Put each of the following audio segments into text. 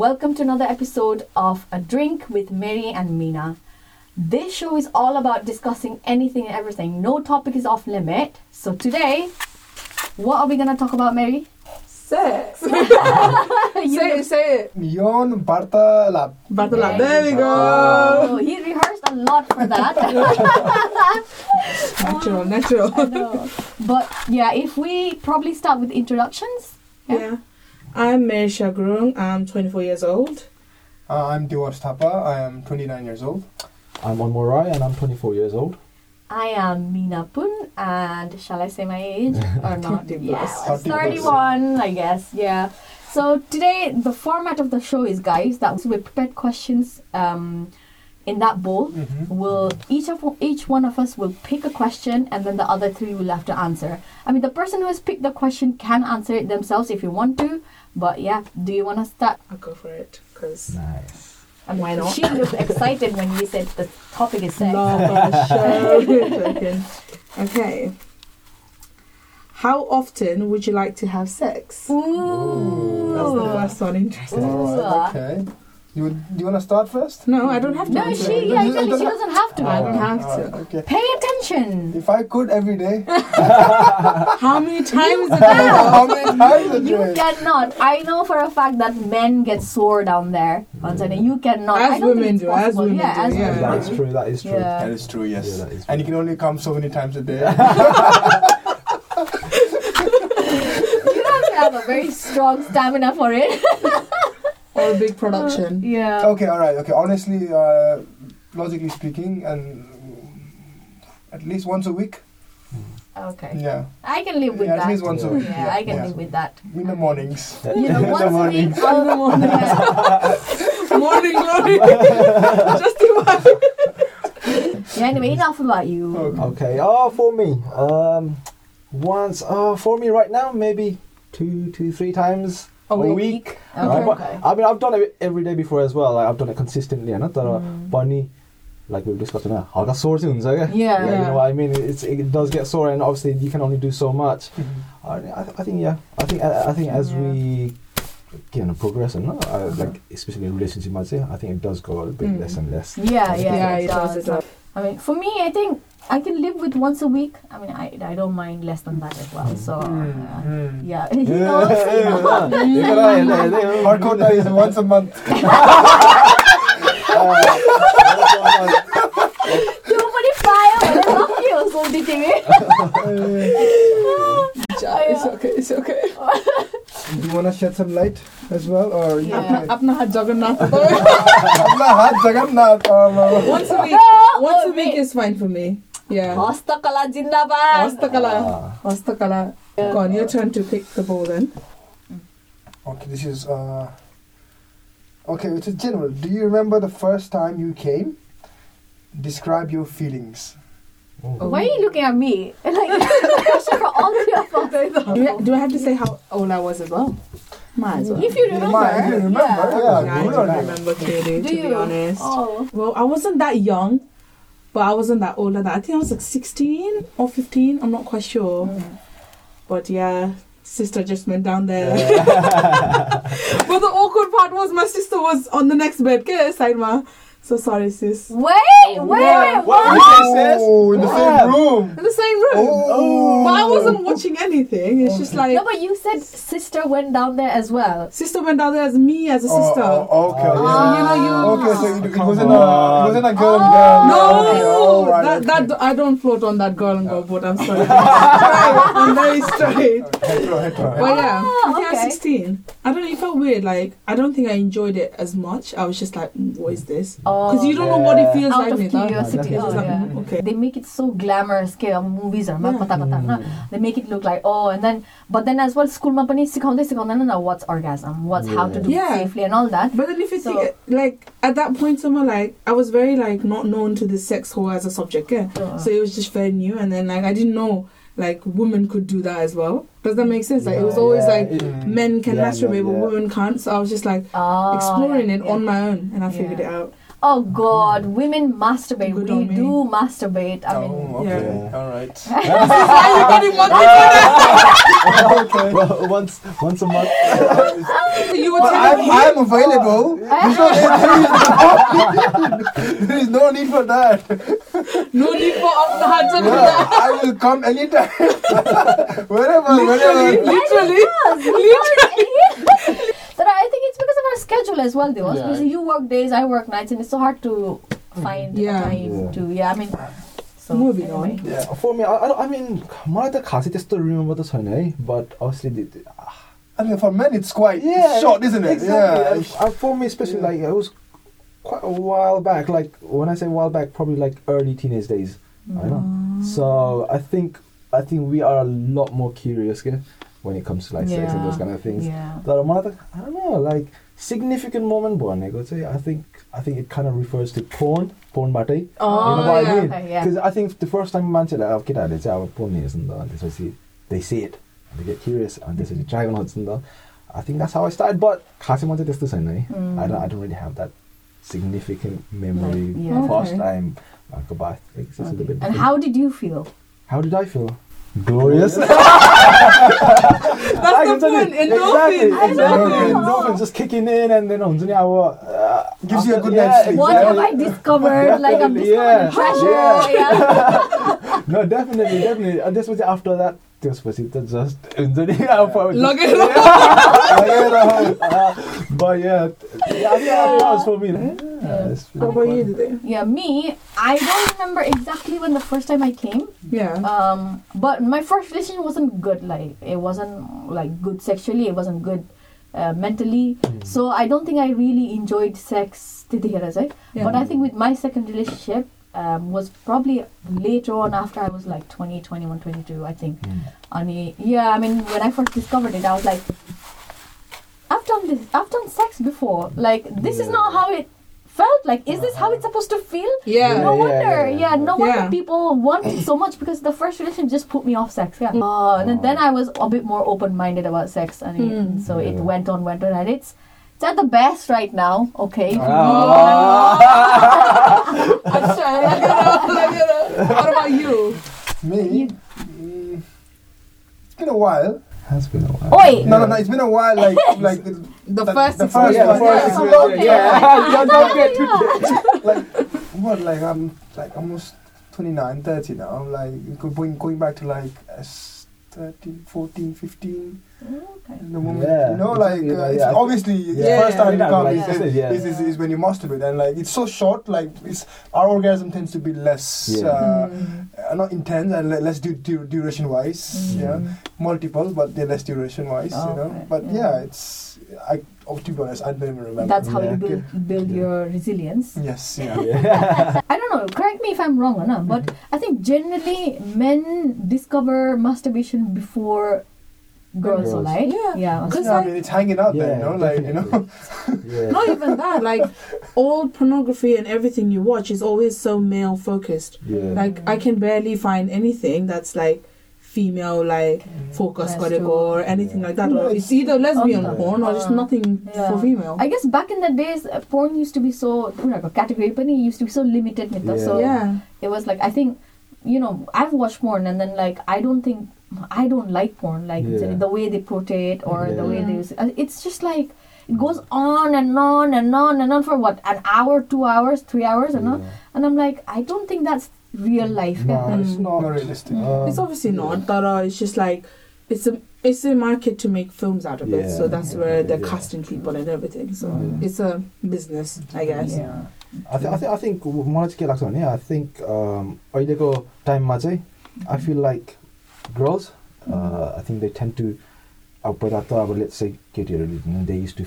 welcome to another episode of A Drink with Mary and Mina. This show is all about discussing anything and everything. No topic is off limit. So today, what are we gonna talk about, Mary? Sex. You- say it, say it. Yon Bartalab. Battle There we go. Oh, he rehearsed a lot for that. Natural, natural. I know. But yeah, if we probably start with introductions. Yeah. I'm Mary Shagrung. I'm 24 years old. Uh, I'm Diwash Thapa. I am 29 years old. I'm Anmol Rai and I'm 24 years old. I am Mina Pun, and shall I say my age or not? 30 yeah, plus. 30 plus. 31, I guess. Yeah. So today, the format of the show is, guys, that we prepared questions um, in that bowl. Mm-hmm. We'll each of each one of us will pick a question, and then the other three will have to answer. I mean, the person who has picked the question can answer it themselves if you want to. But yeah, do you want to start? I'll go for it. Because Nice. I mean, Why not? She looked excited when we said the topic is sex. love on the show. Okay. How often would you like to have sex? Ooh. That's the first one. Interesting. Alright, okay. You would, you want to start first? No, I don't have to. No, answer she yeah, exactly. don't She have- doesn't have to. Oh, I don't have Alright, to. okay. Pay attention. If I could every day, How many times a day? how many times a You cannot. I know for a fact that men get sore down there on Sunday. You cannot. As I don't think women it's do, as women yeah, do, as yeah. women That is true, that is true. Yeah. That is true, yes. Yeah, that is and you can only come so many times a day. You don't have to have a very strong stamina for it. Or a big production. yeah. okay, alright, okay. Honestly, uh, logically speaking, and at least once a week. Okay. Yeah. I can live with yeah, at least once a week. Yeah, I can live with that. In the mornings. You know, once a week. mornings. In the morning. yeah. Morning glory. Just divine. yeah. Anyway, enough about you. Okay. Okay, oh, for me, um, once, oh, for me right now, maybe two, two, three times a, week. week. Okay. Right? But. I mean, I've done it every day before as well. Like, I've done it consistently, and I thought, mm. oh, bunny. Like we've discussed now, I got sore soon, so yeah. yeah, yeah, you know what I mean. It's, it does get sore, and obviously you can only do so much. Mm-hmm. I, I, think yeah, I think I, I think as yeah. we kind of progress and not uh, uh-huh. like especially in relationship I'd say I think it does go a bit mm. less and less yeah yeah, yeah it does, does. I mean for me I think I can live with once a week. I mean, I, I don't mind less than that as well. So, hmm, uh, hmm. yeah, he Our quota is once a month. Nobody fire when I love you, Somdi TV. it's okay, it's okay. Do you want to shed some light as well? Or yeah. apna, apna hat Jagannath. apna hat Jagannath. Once a week. Once a week is fine for me. Yeah. Hastakala Jindabad. Hastakala. Ah. Hastakala. Go on, your turn to pick the ball then. Okay, this is uh. Okay, it's a general. Do you remember the first time you came? Describe your feelings. Why are you looking at me? Like question for all three of us. Do I, do I have to say how old I was as well? Might as well. If you remember, might- if you remember, yeah. yeah. I don't remember clearly, Do to you? be honest. Oh, Well, I wasn't that young, but I wasn't that old. That I think I was like 16 or 15. I'm not quite sure. Mm. But yeah, sister just went down there. but the awkward part was my sister was on the next bed. Get side ma. So sorry, sis. wait, wait, Yeah. wait, What? what? Oh, in the Wow. same room. In the same room. Oh. But I wasn't watching anything. It's just like No, but you said sister went down there as well. sister went down there as me as a Oh, sister. oh, okay. Ah. yeah. You know, you- Okay, so it, it wasn't a it wasn't a girl and Oh. girl. No, Okay, all right, that, okay. that I don't float on that girl and girl boat. I'm sorry. I'm very straight. Hetero, hetero. But yeah, Ah, I think I okay. was 16. I don't know, it felt weird. Like, I don't think I enjoyed it as much. I was just like, mm, what is this? Because you don't know what it feels out like. of Nita. curiosity. Yeah, Oh, It's like, yeah. mm, okay. They make it so glamorous के अब movies हरूमा Yeah. कता कता होइन they make it look like oh and then but then as well स्कुलमा पनि सिकाउँदै सिकाउँदैन न what's orgasm what's how to do Yeah. it safely and all that But then if you So- think, like, at that point, somewhere, like, I was very, like, not known to the sex whore as a subject, yeah? Uh. So it was just very new. And then, like, I didn't know, like, women could do that as well. Does that make sense? Like, it was Yeah, always yeah, like, it- men can Yeah, masturbate, yeah, but yeah. women can't. So I was just like Ah, exploring yeah, it yeah. on my own, and I figured Yeah. it out. oh god women masturbate Good we me. do masturbate I mean Oh, okay. Yeah. All right. Why are you getting one thing for that? okay. well, once once a month. You were But telling I'm, I'm available. There's no, there is no need for that. no need for up the hands and Yeah, I will come anytime. wherever, Literally, whenever. literally. But I think it's because of our schedule as well, though. Yeah. Because you work days, I work nights, and it's so hard to find Yeah. time Yeah. to. Yeah, I mean. So, Moving on. anyway. Yeah. For me, I, I, I mean, मलाई त खासै त्यस्तो remember त छैन है but obviously the- I mean, for men, it's quite yeah short, isn't it? exactly. Yeah. Uh, uh, for me especially like it was quite a while back like when I say while back probably like early teenage days I know so I think I think we are a lot more curious okay, when it comes to like sex and those kind of things Yeah. तर मलाई त I don't know like significant moment भनेको चाहिँ I think I think it kind of refers to porn pornबाटै Oh, you know what yeah. I mean Okay, yeah. because I think the first time मान्छेलाई अब केटाहरूले चाहिँ अब porn हेर्छ नि त अनि त्यसपछि they see it they get curious अनि त्यसपछि try गर्न खोज्छ नि त I think that's how I started but खासै म चाहिँ त्यस्तो छैन है Mm. I don't I don't really have that significant memory Like, yeah. first Okay. time I go back like, it's just a bit And how did you feel? how did I feel glorious. That's like, the point. Endorphins. Exactly. Exactly. Endorphins just kicking in, and then on uh, gives you a good yeah, night's sleep. What have I discovered? like I'm discovering yeah. treasure. Yeah. no, definitely, definitely. And this was after that त्यसपछि त just हुन्छ नि अब लगेर Uh, but yeah, yeah, yeah, that was for me. Yeah, it's How about you today? Yeah, me, I don't remember exactly when the first time I came. Yeah. Um, but my first relationship wasn't good. Like it wasn't like good sexually. It wasn't good uh, mentally. Mm. So I don't think I really enjoyed sex. त्यतिखेर चाहिँ. Yeah. But I think with my second relationship um, was probably later on after I was like 20, 21, 22, I think. Mm. Ani, yeah, I mean, when I first discovered it, I was like, I've done this, I've done sex before. Like, this is not how it felt. Like, is this how it's supposed to feel? Yeah. No Yeah, wonder, yeah, yeah, yeah. no wonder people want it so much because the first relationship just put me off sex. Yeah. Uh, and then, then I was a bit more open minded about sex. And it- Mm. so it went on, went on. And it's, it's at the best right now, okay? If you Ah. I'm sorry. I gotta- I gotta- What about you? Me? You- Mm, it's been a while. Has been a while. Oi! No, no, no. It's been a while. Like, like The The- first the six first months. one, Yeah, yeah. the first Yeah. one. Yeah. Yeah, don't get too like what like I'm like almost 29 30 now like go- going going back to like s 13 14 15 Okay. the moment Yeah. you know like yeah, uh, it's yeah. obviously Yeah. the first time you come like is, yeah. is, is, is when you masturbate and like it's so short like it's our orgasm tends to be less Yeah. uh, Mm. uh, not intense and le- less du- du- duration wise Mm. yeah multiple but they're less duration wise you know Okay, but yeah. yeah. it's I oh, to be honest I don't even remember That's how Yeah. you build, build Yeah. your resilience. yes yeah Yeah. I don't know, correct me if I'm wrong or not, but I think generally men discover masturbation before girls, Girls. right? Yeah. Yeah. Because Yeah, I mean, it's hanging out there, you know, like you know. Yeah. Not even that. Like all pornography and everything you watch is always so male focused. Yeah. Like I can barely find anything that's like female like mm. focus category or anything like that. It's, it's either lesbian porn or just uh-huh. nothing yeah. for female. I guess back in the days, uh, porn used to be so category, but it used to be so limited. Yeah. So yeah. it was like I think you know I've watched porn and then like I don't think I don't like porn like yeah. the way they portray it or the way they use it. Uh, it's just like it goes on and on and on and on for what an hour, two hours, three hours, and on. And I'm like I don't think that's real life. No, yeah. it's Mm. not. Not realistic. Um, It's obviously not, but uh, it's just like it's a it's a market to make films out of it. Yeah. So that's where they're Yeah. casting people and everything. So Mm. it's a business, I guess. Yeah. I, th- I, th- I think मलाई चाहिँ के लाग्छ भने I think अहिलेको टाइममा चाहिँ आई feel like girls I think they tend to अब पहिला त अब लेट्स चाहिँ केटीहरूले दे युज टु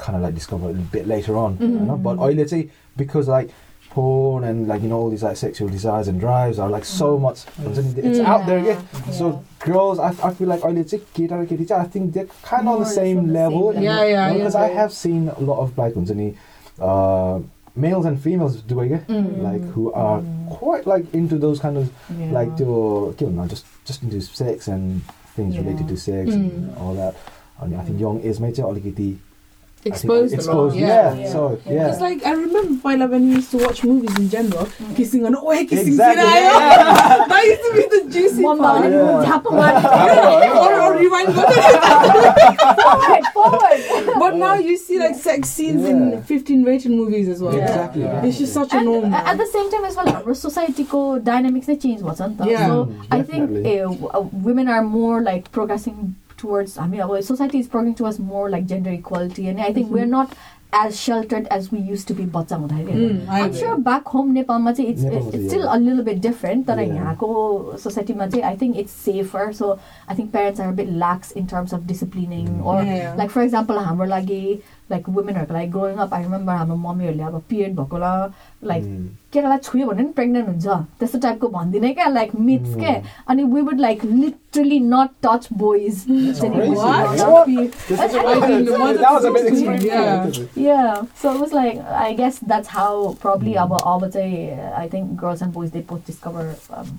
खाना like discover bat later on होइन बट अहिले चाहिँ because like porn and like you know all these like sexual desires and drives are like so mm. much it's mm. out there again yeah. so girls I, I feel like I think they're kind of on the same level the same yeah yeah because you know, yeah, I have seen a lot of black ones and uh, males and females doing it mm. like who are mm. quite like into those kind of yeah. like to you know, just just into sex and things related to sex and mm. all that. And I think young is major exposed a lot. Yeah. yeah, so yeah. It's like I remember Paila when we used to watch movies in general, kissing and oh, kissing. Exactly. Yeah. that used to be the juicy one part. One yeah. happen or, or rewind button. forward, forward. But now you see like sex scenes in 15 rated movies as well. Exactly. It's just such a norm. At the same time as well, society ko dynamics they change, wasn't Yeah. So Definitely. I think uh, uh, women are more like progressing more like progressing towards हामी अब society is progressing towards more like gender equality अनि I think we are not as सेल्टर्ड as we use to be बच्चा हुँदाखेरि Mm, I आइम agree. Sure back home नेपालमा चाहिँ it's नेपालमा it's चाहिँ, still yeah. A little bit different तर Yeah. यहाँको सोसाइटीमा चाहिँ I think it's safer so I think parents are bit lakhs in terms of disciplining Mm. or Yeah. Like for example हाम्रो लागि like वुमेनहरूको लागि ग्रोइङ अप आई रिमेम्बर हाम्रो मम्मीहरूले अब period भएको ल लाइक केटालाई छोयो भने पनि प्रेग्नेन्ट हुन्छ। त्यस्तो टाइपको भन्दिनँ क्या लाइक मिथ्स के? अनि we would like literally not touch boys so was like I guess that's how probably अब अब चाहिँ I think girls and boys they post discover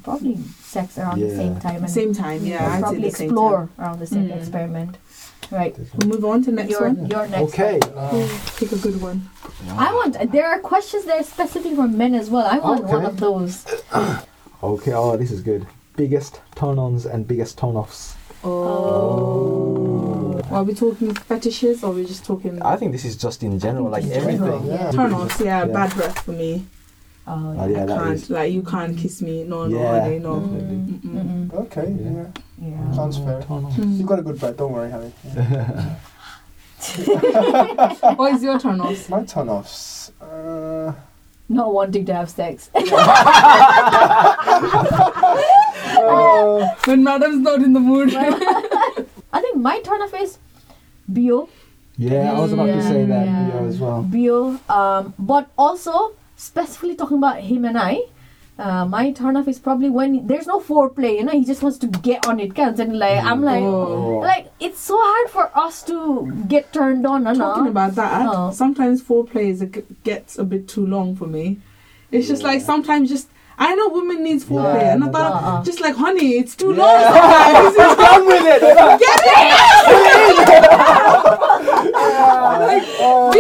probably sex around the same time same time explore around the same experiment probably the same explore time. around the same experiment. Right. We'll move on to next your one. your next. Okay. one. Uh, Pick a good one. I want. There are questions there specifically for men as well. I want Okay. one of those. Okay. Oh, this is good. Biggest turn-ons and biggest turn-offs. Oh. Are we talking fetishes or are we just talking I think this is just in general, like in everything. general, yeah. turn offs? Yeah, Yeah. bad breath for me. Oh Oh, yeah. yeah, I can't. is. Like, you can't kiss me. No, no, Yeah. honey, no. Mm, mm, okay, Yeah. yeah. Yeah. Sounds fair. Turn-ons. Mm. You got a good breath, don't worry, honey. What is your turn offs? My turn offs. Uh, Not wanting to have sex. uh, When madam's not in the mood. I think my turn off is bio. Yeah, I was about to say that Yeah. video as well. Bio. Um, but also specifically talking about him and I. Uh, my turn off is probably when there's no foreplay, you know, he just wants to get on it, counts and like I'm like, Oh. like it's so hard for us to get turned on, and Talking about that, Oh. sometimes foreplay is a, gets a bit too long for me. It's just like sometimes just I know women needs foreplay, Yeah, and I thought uh-uh. just like honey, it's too Yeah. long sometimes. He's done with it. Bish bash bush, like. oh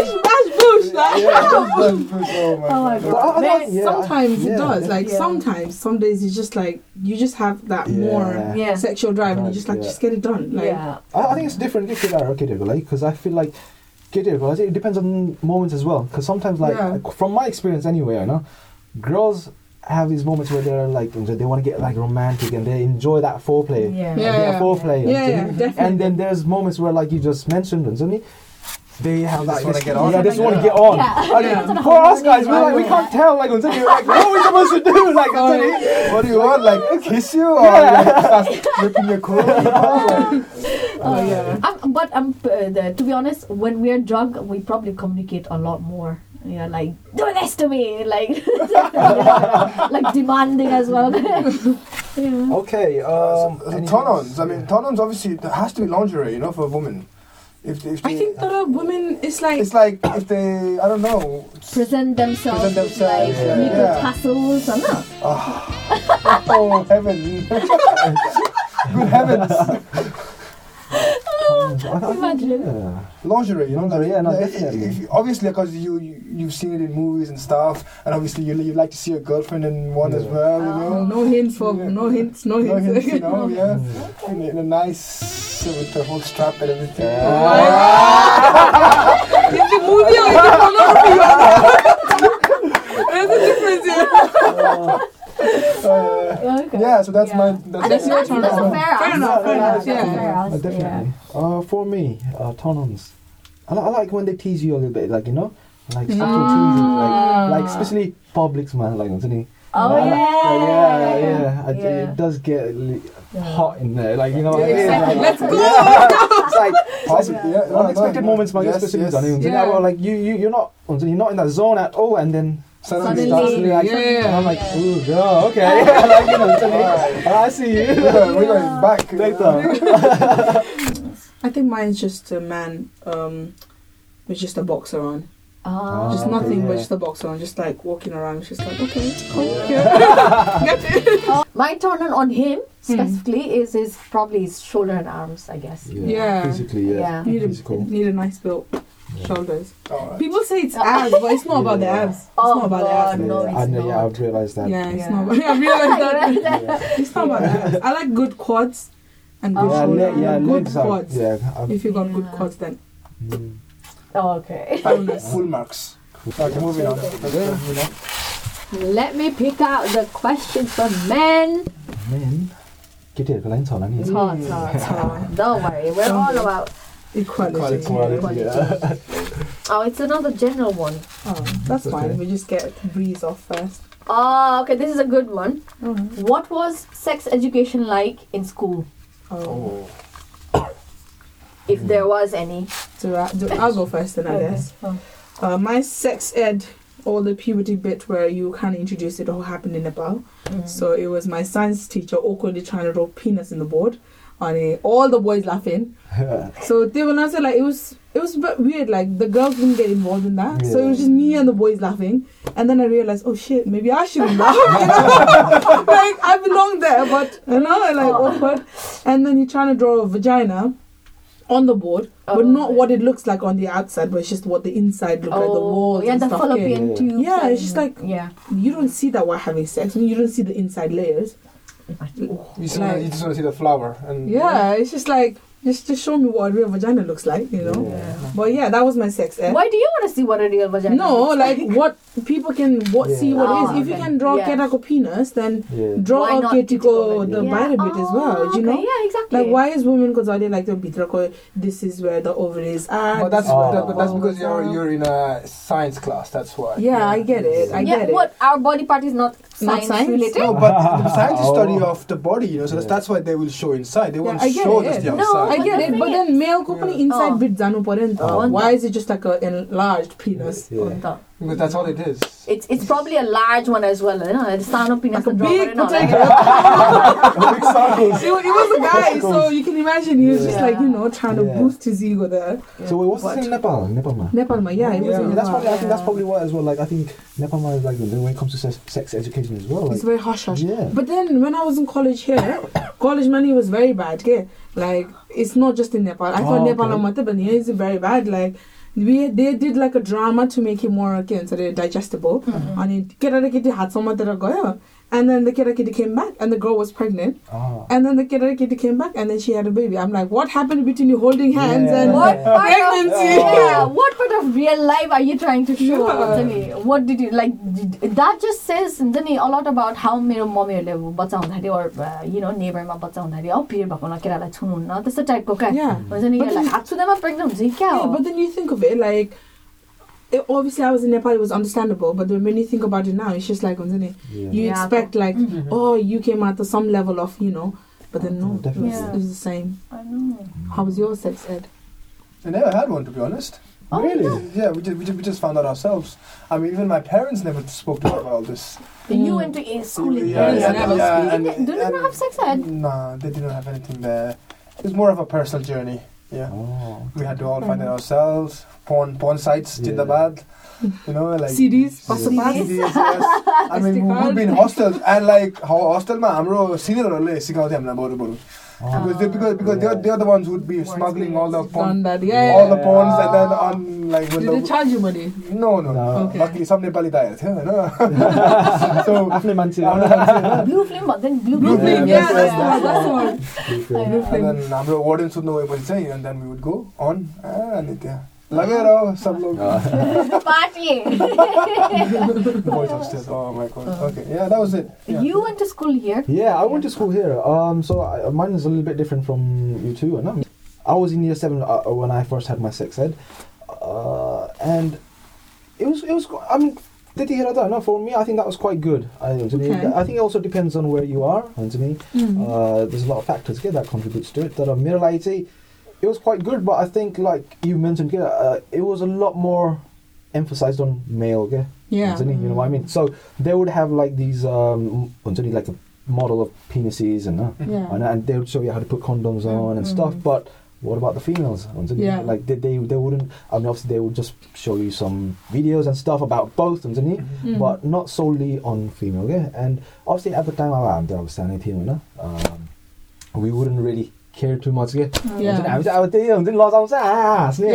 my Oh my god. God. But I Then like- yeah, sometimes yeah, it does. Like yeah. sometimes, some days it's just like you just have that Yeah. more Yeah. sexual drive, and you just like yeah. just get it done. Like yeah, I, I think it's different if you're okay because I feel like because it it depends on moments as well. Because sometimes, like Yeah. from my experience anyway, I know girls have these moments where they're like they want to get like romantic and they enjoy that foreplay. yeah, and Yeah. foreplay. Yeah, and, yeah, definitely. and then there's moments where, like you just mentioned, and they have They that. just wanna this- get on. Yeah, they just want to get on. Yeah. And Yeah. For us guys, we're like, we can't tell. Like, until you're like, what are we supposed to do? Like, until What do you want? Like kiss you or Yeah. like, start ripping your clothes? Like, Oh, yeah. I'm, but I'm uh, the, to be honest, when we're drunk, we probably communicate a lot more. Yeah, like do this to me, like like demanding as well. yeah. Okay. Um, so, so turn-ons. I mean, turn-ons obviously there has to be lingerie, you know, for a woman. If if they, I think that a woman is like it's like if they I don't know. Present themselves, Present with like yeah. little Yeah. tassels, and uh, Oh heaven! Good heavens! I- I think, Imagine. Yeah. Lingerie, you know. Lingerie, yeah, no, like, definitely. if you- obviously, because you, you you've seen it in movies and stuff, and obviously you you like to see your girlfriend in one as well, you oh, know. no hints for Yeah. no hints, no No hints. hints, you know, yeah. In, a- in a nice with the whole strap and everything. Is it movie or is it pornography? There's a difference here. Uh, Uh, okay. yeah, so that's Yeah. my I that's, think That's that's, your that's, turn a on. fair Fair answer. enough, fair enough, that's yeah. Uh, answer, definitely. Uh, for me, uh, turn-ons. I, li- I like when they tease you a little bit, like you know, like subtle teasing, like, like especially publics, man, like Anthony. Oh I like- yeah, yeah, yeah. I- Yeah. It does get li- hot in there, like you know. what I mean? Exactly. Like, Let's go. Yeah. it's like Possibly, yeah, unexpected moments, man. yes, especially yes. yes, Yeah. yeah. like you, you, you're not, you're not in that zone at all, and then Suddenly, Suddenly. starts like, Yeah. and I'm like, ooh, girl, okay, like, you know, Anthony, I see you. we're we're going back. Later. I think mine's just a man um, with just a boxer on. Ah, Just okay, nothing but just a boxer on, just like walking around. Just like, okay, Yeah. get it. My turn on, on him Hmm. specifically is his probably his shoulder and arms, I guess. Yeah. Physically, yeah. Yeah. Need a, Physical. need a nice built yeah. Shoulders. Right. People say it's abs, but it's not about the abs. It's oh, not about the abs. No, it's I know, yeah, I've realized that. Yeah, it's not about I've realized that. It's not about the abs. I like good quads and good yeah, shoulders. yeah, good quads. yeah, if you got good quads, then. Mm. Oh, okay. Full marks. Okay, moving on. Let me pick out the question for men. Men? กี่เดือนก็เล่นสอนแล้วนี่ mm. Don't worry, we're all about Equality. Equality. Yeah. Oh, it's another general one. Oh, that's Okay. fine. We just get breeze off first. Oh, okay, this is a good one. Alright. What was sex education like in school, Oh. Oh. if there was any? So I, do, I'll go first then, I guess. Oh. Uh, my sex ed, all the puberty bit where you kind of introduced it all happened in Nepal. Mm. So it was my science teacher awkwardly trying to draw penis in the board. And eh, all the boys laughing. So they were not say like it was it was a bit weird. Like the girls didn't get involved in that. So it was just me and the boys laughing. And then I realized, oh shit, maybe I shouldn't laugh. You know? like I belong there, but you know, like Oh. awkward. And then you're trying to draw a vagina on the board, Oh, but not okay. what it looks like on the outside, but it's just what the inside look like, the walls Oh, yeah, and the stuff. fallopian Yeah. tubes. Yeah, and- it's just like- yeah. You don't see that while having sex. I mean, you don't see the inside layers. You just, Like- wanna, you just want to see the flower. And Yeah, it's just like just just show me what a real vagina looks like, you know. Yeah. But yeah, that was my sex ed. Why do you want to see what a real vagina? No, looks like what people can what see what Yeah. it is. Oh, If you can draw Yeah. ketako penis, then Yeah. draw a out not ketiko ketiko the Yeah. body bit as well. Do you okay, know? Yeah, exactly. Like why is women because they like the bitrako, this is where the ovaries are. But that's, Oh. that, but that's because you're you're in a science class. That's why. Yeah, I get it. I yeah, get it. what our body part is not Not science, science related. No, but the science study oh. of the body, you know, so yeah. that's why they will show inside. They won't yeah, show it. the outside. No, I get it, but then male company yeah. inside oh. bit janu parenta. Oh. Why is it just like an enlarged penis? Yeah because that's all it is. It's it's probably a large one as well, you know. It's not penis Like a big it, potato. It, wa- it was a guy, so you can imagine he was just like you know trying to boost his ego there. So wait, what's But- the thing in Nepal? Nepalma. Nepalma, yeah, it was Yeah, in Yeah, that's Nepal. probably. I think that's probably why as well. Like I think Nepalma is like when it comes to sex, sex education as well. Like, It's very hush hush. yeah. But then when I was in college here, college money was very bad. Okay? Like it's not just in Nepal. I thought Oh, Nepal okay. and but here is very bad. Like they did like a drama to make it more के भन्छ अरे digestible अनि केटा र केटी हात समातेर गयो and then the केटाकेटी came back and the girl was pregnant Ah. and then the केटाकेटी came back and then she had a baby. I'm like, what happened between you holding hands Yeah. and What part pregnancy? of yeah, what part of real life are you trying to show? Yeah. Tani? What did you like? Did, that just says Tani, a lot about how मेरो मम्मीहरूले बच्चा हुँदाखेरि or you know नेबरमा बच्चा हुँदाखेरि औ period भएको हुँदा केटालाई छुनुहुन्न त्यस्तो टाइपको क्या Yeah. हुन्छ नि But यो then- हात छुँदैमा प्रेग्नेन्ट हुन्छ कि क्या Yeah, हो but then you think of it like, it, obviously I was in Nepal, it was understandable. But then when you think about it now, it's just like, wasn't it? Yeah. You Yeah. expect like, Mhm. oh, you came out to some level of, you know, but then no, Definitely. was, Yeah. it's the same. I know. How was your sex ed? I never had one to be honest. Oh, Really? Yeah, we just, we just we just found out ourselves. I mean, even my parents never spoke to me about all this. You Mm. went to a school in Yeah, India. yeah, yeah, and- Do they not and- have sex ed? Nah, they didn't have anything there. It was more of a personal journey. Yeah, Oh. we had to all find it ourselves. Porn, porn sites, Yeah. Jindabad. You know, like CDs, CDs, yes. I mean, we- we've been hostels and like how hostelमा हाम्रो सिनियरहरूले सिकाउँथ्यो हामीलाई बरु बरु Oh. because they, because because they're, they're the ones who would be More smuggling all the experience. porn, Done that, yeah. all the porns and then on like when Did they the charge you money? no no no No. Okay. luckily सब नेपाली दाइहरू थियो होइन so आफ्नै मान्छे Blue film, but then blue, Blue Yeah, film, yes, yeah, that's yes. the one, that's the one. Yeah. and then हाम्रो warden सुत्नु गएपछि चाहिँ and then we would go on ah, अनि त्यहाँ लगेर हो सब लोग Party. boys upstairs oh my god okay yeah that was it yeah. You went to school here. Yeah, I went to school here. Um, so I, mine is a little bit different from you two. And I was in year seven uh, when I first had my sex ed, uh, and it was it was. I mean, did you hear that? No, for me, I think that was quite good. I, Okay. I think it also depends on where you are. Anthony, Mhm. uh, there's a lot of factors yeah, that contributes to it. That are middle it was quite good, but I think like you mentioned, yeah, uh, it was a lot more emphasized on male, yeah. Yeah. Mm. You know what I mean? So they would have like these, um, like a model of penises and, uh, yeah. and, and they would show you how to put condoms on and mm. stuff, but what about the females? Yeah. Like they, they, they wouldn't. I mean, obviously they would just show you some videos and stuff about both, and mm-hmm. mm. but not solely on female. Yeah, and obviously at the time I was standing here, you know, um, we wouldn't really care too much के हामी चाहिँ अब त्यही हुन्छ नि लजाउँछ हाँस्ने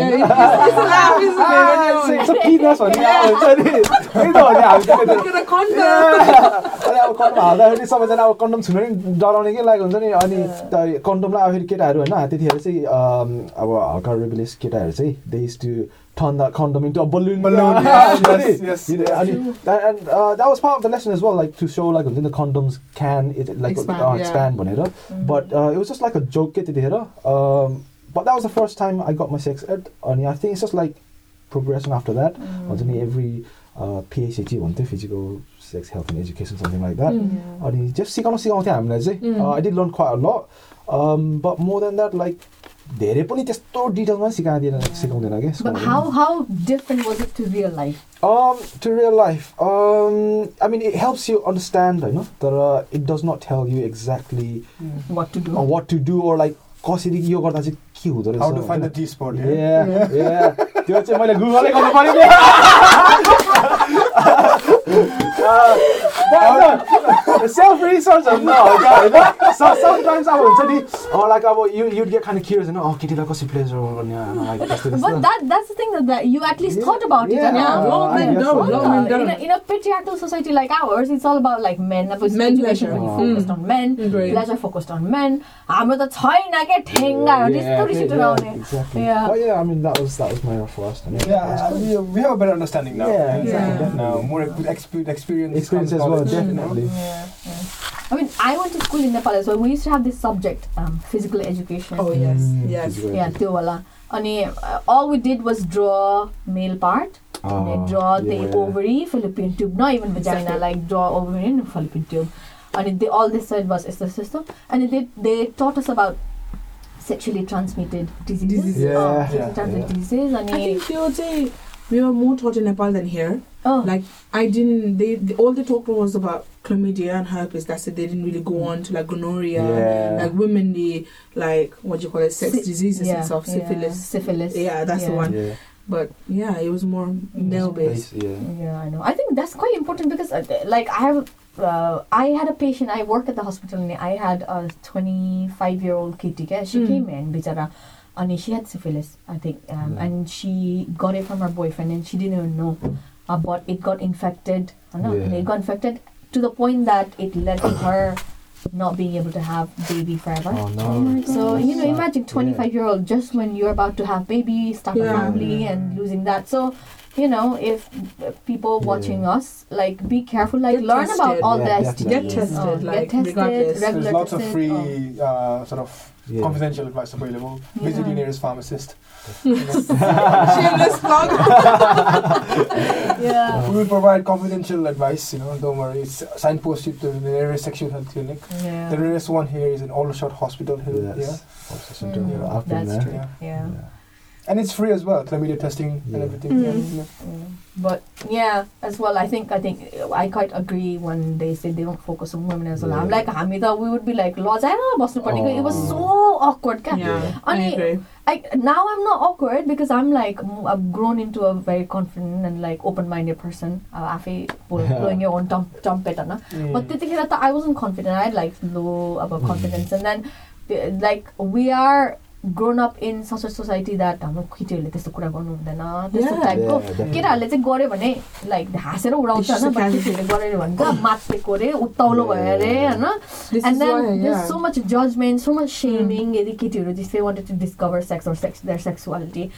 अब condom हाल्दाखेरि सबैजना अब कन्डम छुन नि डराउने के लागेको हुन्छ नि अनि कन्डमलाई अब फेरि केटाहरू होइन त्यतिखेर चाहिँ अब हल्का रेबेलिस केटाहरू चाहिँ they is to turn that condom into a balloon. Balloon, Yeah, yes, अनि- yes, you know, yes. अनि- and and, uh, that was part of the lesson as well, like to show like the condoms can it like Expand, uh, yeah. expand भनेर. But uh, it was just like a joke के त्यतिखेर. Um, but that was the first time I got my sex ed. अनि I think it's just like progression after that. हुन्छ नि every uh, PhD भन्थ्यो physical sex health and education something like that. Mm. अनि just सिकाउनु सिकाउँथ्यो हामीलाई चाहिँ Mm. Uh, I did learn quite a lot um, but more than that like धेरै पनि त्यस्तो डिटेलमा सिकाइदिएर सिकाउँदैन कि? टु रियल लाइफ आई मिन इट हेल्प्स यु अन्डरस्ट्यान्ड होइन तर it does not help you exactly what to do or like कसरी यो गर्दा चाहिँ के हुँदो रहेछ। त्यो चाहिँ मैले गुगलै गर्नु पऱ्यो spot. Yeah, yeah. त्यो चाहिँ मैले गुगलै गर्नु पऱ्यो नि सेल्फ रिसर्चहरू नहोस् होइन समटाइम्स अब हुन्छ नि लाइक अब यु युड गेट खाने क्युरियस होइन अँ केटीलाई कसरी प्लेजर गर्ने होइन, like त्यस्तो But त्यस्तो that that's the thing that, that you at least Yeah, thought about it. yeah, and yeah, yeah, long men yes, don't, yeah. long men in, a, don't. in a patriarchal society like ours, it's all about like men. That was Men education pleasure. really Oh. focused on men, Great. pleasure focused on men. हाम्रो त छैन क्या ठेङ्गा त्यस्तो रिस yeah, उठाउने exactly. Yeah. But yeah, I mean that was that was my first. I mean, Yeah, I- we, we have a better understanding now. Yeah, exactly, Now, more with exp- experience. experience comes as well, knowledge, you know. definitely. I mean, I went to school in Nepal as well. We used to have this subject, um, physical education. Oh yes, Mm, yes. physical Yeah, त्यो वाला. अनि uh, all we did was draw male part. and Ah, draw the ovary, fallopian tube, not even vagina, Exactly. like draw ovary and fallopian tube. And they, all they said was, is the system. And they, they taught us about sexually transmitted diseases. Yeah, Oh, sexually yeah, transmitted yeah. diseases. And I think would say we were more taught in Nepal than here. Oh, Like I didn't. They, they all they talked was about chlamydia and herpes. That's it. They didn't really go on to like gonorrhea, Yeah. like womenly, like what do you call it, sex Sy- diseases yeah, and stuff, yeah, syphilis. syphilis. Yeah, that's the one. Yeah. But yeah, it was more male based. Yeah. Yeah, I know. I think that's quite important because, uh, like, I have, uh, I had a patient. I work at the hospital, and I had a 25 year old kitty. Okay? She Mm. came in, bichara, and she had syphilis, I think, um, Mm. and she got it from her boyfriend, and she didn't even know. Uh, but it got infected. I know Yeah. it got infected to the point that it led to her not being able to have baby forever. Oh no. Oh my God. So you know, Sad. imagine 25 year old just when you're about to have baby, start a Yeah. family, and losing that. So you know, if uh, people Yeah. watching us, like, be careful, like, Get learn about all Yeah, the definitely. STDs. Get tested, Oh, like, get tested, regardless. regular There's lots of free, Oh. uh, sort of Yeah. confidential advice available. Yeah. Visit your nearest pharmacist. Shameless plug. Yeah. We will provide confidential advice, you know, don't worry. It's signpost you to the nearest sexual health clinic. The nearest one here is in Aldershot Hospital here. Yes. Also, so Mm, yeah, I've been that's there. true. Yeah. Yeah. And it's free as well, chlamydia testing and Yeah. everything. Mm. Yeah, yeah. Mm. But yeah, as well, I think I think I quite agree when they say they don't focus on women as well. I'm like हामी त we would be like बस्नुपर्ने It was Oh. so awkward क्या Yeah, I agree. I now I'm not awkward because I'm like I've grown into a very confident and like open-minded person. Uh, Yeah. blowing your own trumpet होइन Mm. But त्यतिखेर त I wasn't confident. I had like low about confidence, and then uh, like we are grown up in such a society that हाम्रो केटीहरूले त्यस्तो कुरा गर्नु हुँदैन त्यस्तो Yeah. टाइपको Yeah, definitely. केटाहरूले चाहिँ गऱ्यो भने लाइक हाँसेर उडाउँछ It's just होइन a but casual केटीहरूले गऱ्यो भने माथिको अरे उत्ताउलो भयो अरे होइन This and is then why, there's yeah. so much judgment, so much shaming. यदि केटीहरू just they wanted to discover sex or sex their sexuality.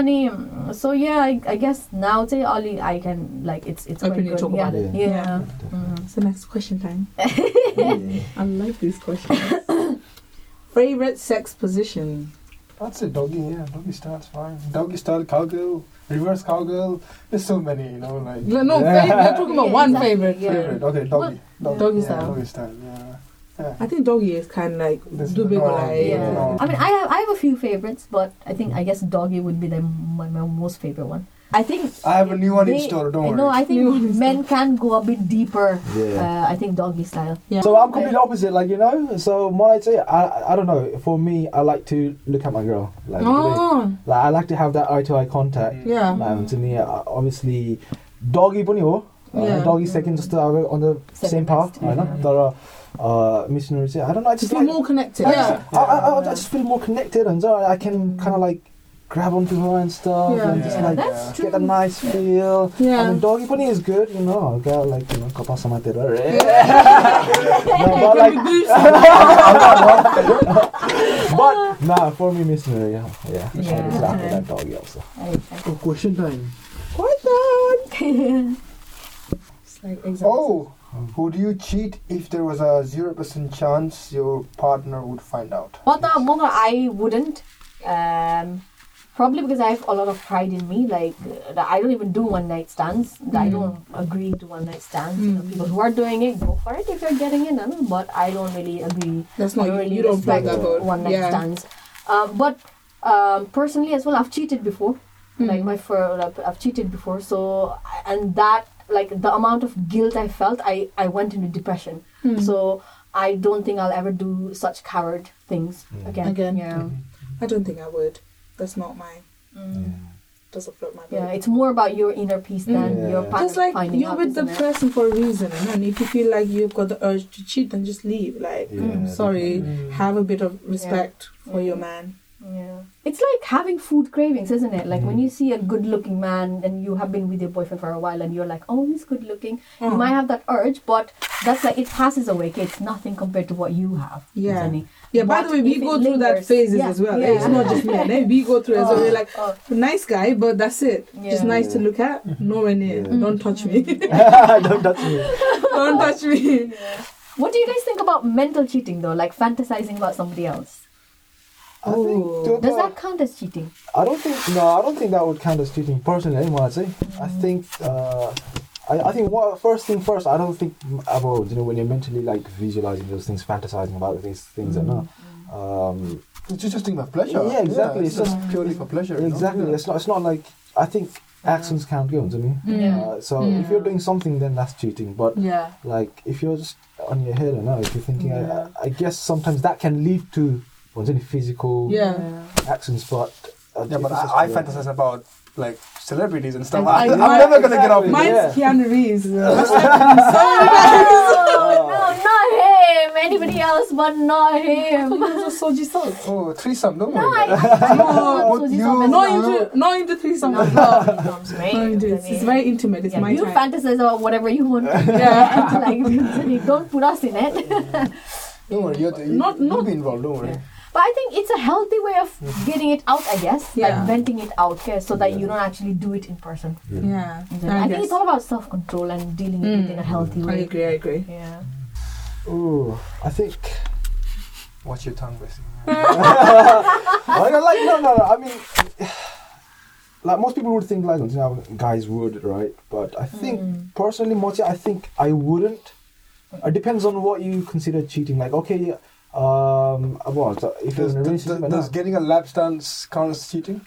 अनि so yeah, I, I guess now चाहिँ अलि I can like it's it's quite Openly good. talk yeah. about it. Favorite sex position? That's it, doggy, yeah. Doggy style's fine. Doggy style, cowgirl, reverse cowgirl. There's so many, you know, like. No, no Yeah. favorite. We're talking about Yeah, one exactly, favorite. yeah. Favorite. Okay, doggy. doggy, Doggy yeah, style. Doggy style, yeah. yeah. I think doggy is kind of like This is do big like Yeah. Yeah. I mean, I have I have a few favorites, but I think I guess doggy would be the my, my most favorite one. I think I have a new one they, in store. Don't worry. No, I think men can go a bit deeper. Yeah. Uh, I think doggy style. Yeah. So I'm completely opposite. Like you know. So what I'd say, I I don't know. For me, I like to look at my girl. Like, oh. like I like to have that eye to eye contact. Mm. Yeah. Um, to me, uh, obviously, doggy bunny or yeah. Doggy yeah. second just uh, on the same path. I know. Yeah. Uh, missionaries. I don't know. I just, feel like, more connected. I. Just, yeah. I, I, I, just feel more connected, and so I can kind of like grab onto her and stuff, Yeah. and just like that's true. get a nice feel. I Yeah. mean, doggy bunny is good, you know. I got like you know, kapal sama tera. no, but can like, but nah, for me, missionary. Yeah, yeah. Yeah. It's after that doggy also. Oh, question time. Quite done. It's like exams. Oh, would you cheat if there was a zero percent chance your partner would find out? Mother, mother, I wouldn't. Um, probably because I have a lot of pride in me. Like uh, I don't even do one night stands. That I Mm. don't agree to one night stands. You know, Mm. people who are doing it, go for it if you're getting it. I know, but I don't really agree. That's I not don't you. really You don't play respect that one night Yeah. stands. Um, but um, personally as well, I've cheated before. Mm. Like my fir- like, I've cheated before. So and that like the amount of guilt I felt, I I went into depression. Mm. So I don't think I'll ever do such coward things Mm. again. Again. Yeah. I don't think I would. That's not my. Mm. Doesn't float my boat. Yeah, it's more about your inner peace than Mm. your Yeah. partner just like finding you're out. with the it? person for a reason, and if you feel like you've got the urge to cheat, then just leave. Like, Yeah, mm, sorry, Mm. have a bit of respect for Yeah. your man. Yeah. It's like having food cravings, isn't it? Like when Mhm. you see a good looking man and you have been with your boyfriend for a while and you're like, oh, he's good looking. Oh. You might have that urge, but that's like, it passes away. It's nothing compared to what you have. Yeah. isn't it? Yeah, by the way, we go through that lingers- phases yeah, as well. yeah. It's not just me. eh? We go through as well. Oh, We're like, oh, nice guy, but that's it. Just Yeah. nice to look at. Nowhere near. Yeah. Don't touch me. Don't touch me. Don't touch me. What do you guys think about mental cheating though? Like fantasizing about somebody else? I Oh. think. Does that count as cheating? I don't think no, I don't think that would count as cheating personally. Anymore, I'd say. I think uh, I, I think what first thing first. I don't think about you know when you're mentally like visualizing those things, fantasizing about these things, and uh, um, It's just a thing of pleasure. Yeah, exactly. it's It's just just- purely for pleasure. you know? exactly. Yeah. It's not. It's not like I think actions count. You know what I mean? Yeah. Uh, so Yeah. if you're doing something, then that's cheating. But Yeah. like if you're just on your head, or not, if you're thinking, Yeah. I, I guess sometimes that can lead to what's any physical Yeah. actions, but uh, Yeah, but I, I fantasize about like celebrities and stuff. I- I, am I- never gonna get off. Mine's Yeah. Keanu Reeves. Oh, no, not him. Anybody else, but not him. Soji sauce. Oh, threesome, don't No, worry. I, I know What Suzy you- Thomas. Not No. into, not into threesome. No, No, no, Tom's mate. no, into, it's, it's very intimate. It's yeah, my you time. fantasize about whatever you want. Yeah. like, don't put us in it. Don't worry, you're the, you, Not- you'll not- be involved. Don't worry. But I think it's a healthy way of getting it out, I guess. Yeah. Like venting it out, okay, so that you don't actually do it in person. Yeah. Isn't it? I, think it's all about self control and dealing with it in a healthy way. I agree. I agree. Yeah. Ooh, I think. Watch your tongue, basically. I don't like no, no, no. I mean, like most people would think like you know, guys would, right? But I think Mm. personally, Mochi, I think I wouldn't. It depends on what you consider cheating. Like, okay, um, well, so if you're Does, in a does, relationship, and does getting a lap dance count as cheating?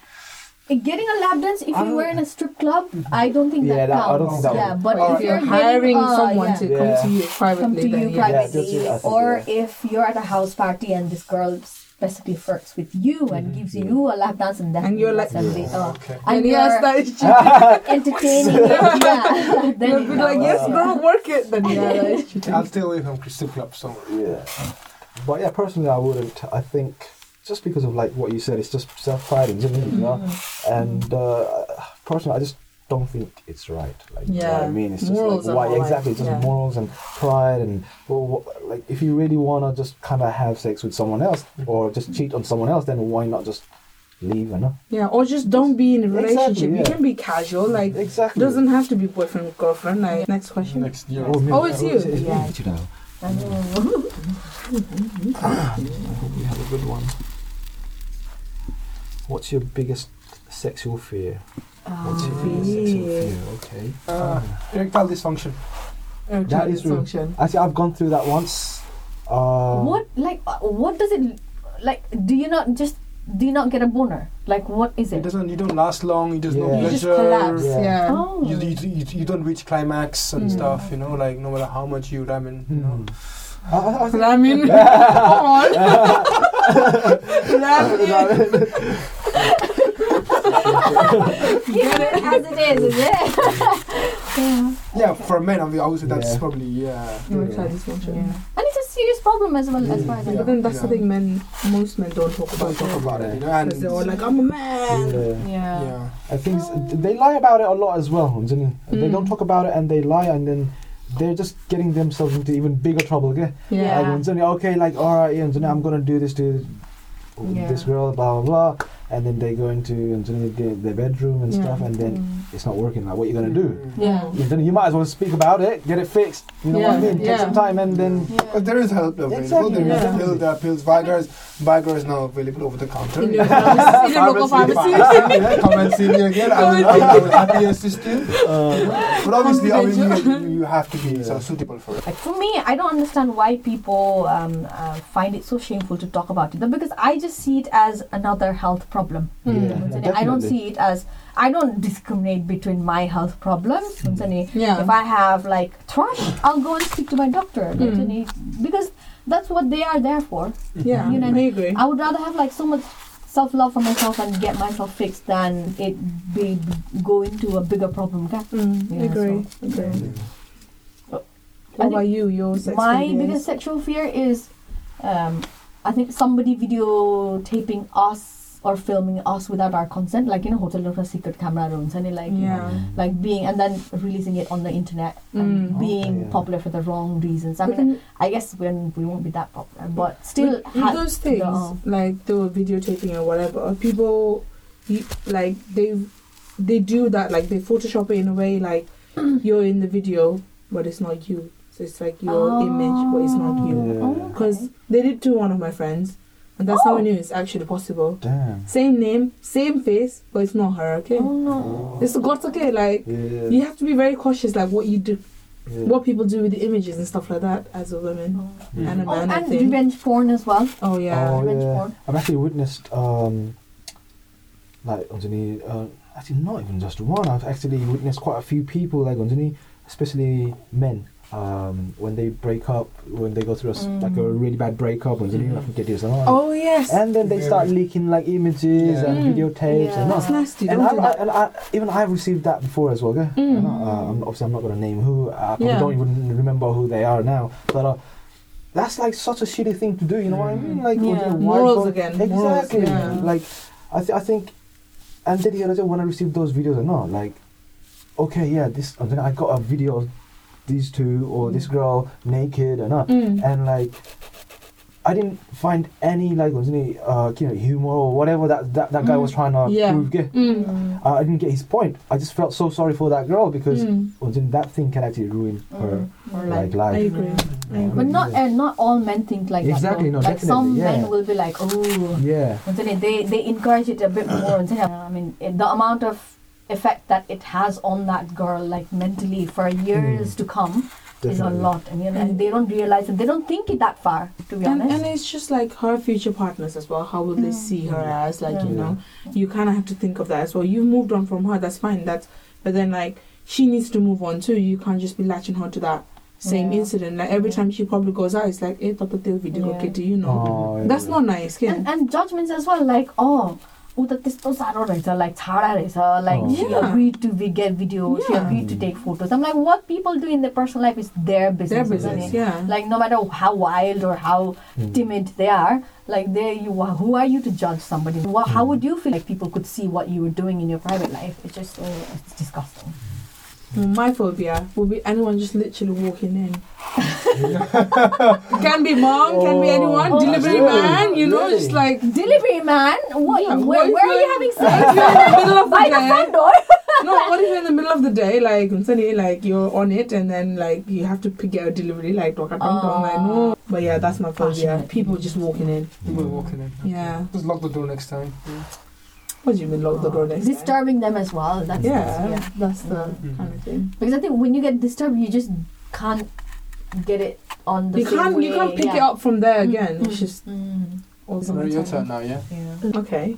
Uh, Getting a lap dance if you were in a strip club, I don't think Yeah, that that- I counts. don't think that yeah, but Alright. if If you're you're hiring getting, uh, someone yeah. to Yeah. come to you privately, come to you yeah. privately, Yeah, that's think, or yeah. if you're at a house party and this girl specifically flirts with you and gives you a lap dance, and, And you're like, Yeah. uh, Okay. and And you're yes, that is cheating. entertaining it, yeah, then You'll be like, counts, yes, yeah. girl, work it. Then yeah, that is cheating. I'll stay away from crystal clubs. So yeah. But yeah, personally, I wouldn't. I think just because of like what you said, it's just self pride, isn't it? You know? Mm-hmm. And uh, personally, I just don't think it's right. Like, you know what I Yeah. mean, it's just Morals like are why more exactly? It's just yeah. morals and pride, and well, wh- like if you really wanna just kind of have sex with someone else or just cheat on someone else, then why not just leave? You know? Yeah, or just don't be in a Exactly, relationship. You can be casual. Like, Exactly. doesn't have to be boyfriend girlfriend. Like, next question. next year. Oh, Oh, it's you. It's, Yeah. me, you know. I know. I hope we have a good one. What's your biggest sexual fear? What's your biggest sexual fear. fear? Okay. Uh, erectile dysfunction. That is true. Function. Actually, I've gone through that once. Uh, what like uh, what does it like? Do you not just do you not get a boner? Like what is It it? doesn't. You don't last long. You just no Yeah. You just collapse. Yeah. Yeah. Oh. You, you, you, you don't reach climax and Mm. stuff. You know, like no matter how much you ramen. You know. Hmm. I mean, come on. Ramen. Get it as it is, is it? yeah. Yeah, for men, I would I would say that's Yeah. probably yeah. Erectile dysfunction. And it's a serious problem as well, as far as I Yeah. But then that's the thing, men, most men don't talk about Don't talk it. about it, you know, and they're all like, I'm a man. Yeah. Yeah. yeah. I think s- they lie about it a lot as well. isn't it? They Mm. don't talk about it and they lie, and then they're just getting themselves into even bigger trouble. Okay, Yeah. Like, okay, like all right, yeah. I'm gonna do this to Yeah. this girl, blah blah blah, and then they go into isn't the, their bedroom and Yeah. stuff, and then Mm. it's not working. Like, what you gonna do? Yeah. You, then you might as well speak about it, get it fixed. You know what I Yeah, mean? Take some time and then. But there is help available. Exactly, There is yeah. pill, there are pills. Viagra is, Viagra is now available over the counter. In your. In your local pharmacy. Yeah, come and see me again. I will, I will happily assist you. Uh, But obviously, I mean, you, you have to be sort of suitable for it. Like for me, I don't understand why people um, uh, find it so shameful to talk about it. Because I just see it as another health problem. Mm. Yeah, I don't see it as I don't discriminate between my health problems. Yeah. If I have like thrush, I'll go and speak to my doctor. Mm. Because that's what they are there for. Yeah, You know, I agree. I would rather have like so much self love for myself and get myself fixed than it be go into a bigger problem. Okay? Mm, Yeah, agree. so- agree. I What about you? Your sex my fears? biggest sexual fear is um, I think somebody videotaping us or filming us without our consent, like you know, hotel एउटा secret camera rooms and like Yeah. like being and then releasing it on the internet Mm. and being Okay, yeah. popular for the wrong reasons. I But mean, then- I guess when we won't be that popular, but still With- with ha- those things, the- like the videotaping or whatever, people you, like they they do that, like they Photoshop it in a way like you're in the video, but it's not you. So it's like your image, but it's not you. Yeah. Oh, Because they did to one of my friends, and that's how Oh. I knew it's actually possible. Damn. Same name, same face, but it's not her. Okay, Oh no. it's God's okay. Like Yeah. you have to be very cautious, like what you do, yeah. what people do with the images and stuff like that as a woman Mm. and a Oh, man. I and think. revenge porn as well. Oh yeah. Oh, Revenge yeah. porn. I've actually witnessed, um, like, underneath, uh, actually not even just one. I've actually witnessed quite a few people, like, underneath, especially men. Um, when they break up, when they go through a, s- like a Mm. really bad breakup, underneath, Mhm. I think it is, and Oh yes. and then they start leaking like images Yeah. and Mm. videotapes Yeah. and That's nasty. And, Don't I, do I, and I, even I've received that before as well. Okay? Mm. And, uh, I'm, obviously, I'm not going to name who. I probably Yeah. don't even remember who they are now. But uh, that's like such a shitty thing to do. You know what I mean? Like, Yeah. you why Morals again. Exactly. Morals, yeah. Like, I, th- I think, and then the other day when I received those videos or not, like, okay, yeah, this. And then I got a video of these two or this girl naked and uh, Mm. and like I didn't find any like was any uh you know humor or whatever that that, that guy was trying to Mm. Yeah. prove. Yeah. Mm. Uh, I didn't get his point. I just felt so sorry for that girl because Mm. wasn't that thing can actually ruin her Mm. Or like like, I life. agree. I Yeah. agree. but not uh, not all men think like Exactly, that. no, though. like some yeah. men will be like, oh, Yeah. and then they they encourage it a bit more. I mean, the amount of effect that it has on that girl, like mentally for years Mm. to come, is a lot. And, you know, and they don't realize it. They don't think it that far. To be And, honest. and it's just like her future partners as well. How will they Mm. see her as? Like you Yeah. know, you kind of have to think of that as well. You've moved on from her. That's fine. That's but then like she needs to move on too. You can't just be latching her to that same Yeah. incident. Like every time she probably goes out, it's like, "Eh, tata teo video Yeah. okay, do you know." Oh, yeah. That's not nice. Yeah. and, and judgments as well like oh ऊ त त्यस्तो साह्रो रहेछ like छाडा रहेछ like Oh. she Yeah. agreed to be, get video she Yeah. agreed to take photos i'm like what people do in their personal life is their business, Their isn't business. it? Yeah. like no matter how wild or how Mm. timid they are like they you who are you to judge somebody Wha- how would you feel like people could see what you were doing in your private life it's just uh, it's disgusting Mm, My phobia will be anyone just literally walking in. can be mom, can be anyone, Oh, delivery really? man, you know, Really? just like delivery man what Yeah, where, what where are you having if you're sex in the middle of the by the day. front door No, what if you're in the middle of the day, like suddenly, like you're on it, and then like you have to pick out delivery, like talk Ah. like no. But yeah, that's my phobia. Passionate. People just walking in. People walking in. Yeah. Just lock the door next time. What do you mean lock the door next time? disturbing them as well that's Yeah, yeah that's the Mhm. kind of thing. Because I think when you get disturbed, you just can't get it on the You same can't way. you can't pick yeah. it up from there Mm, again. mm, It's just mm, all the Mary, your turn now, yeah? yeah. Okay.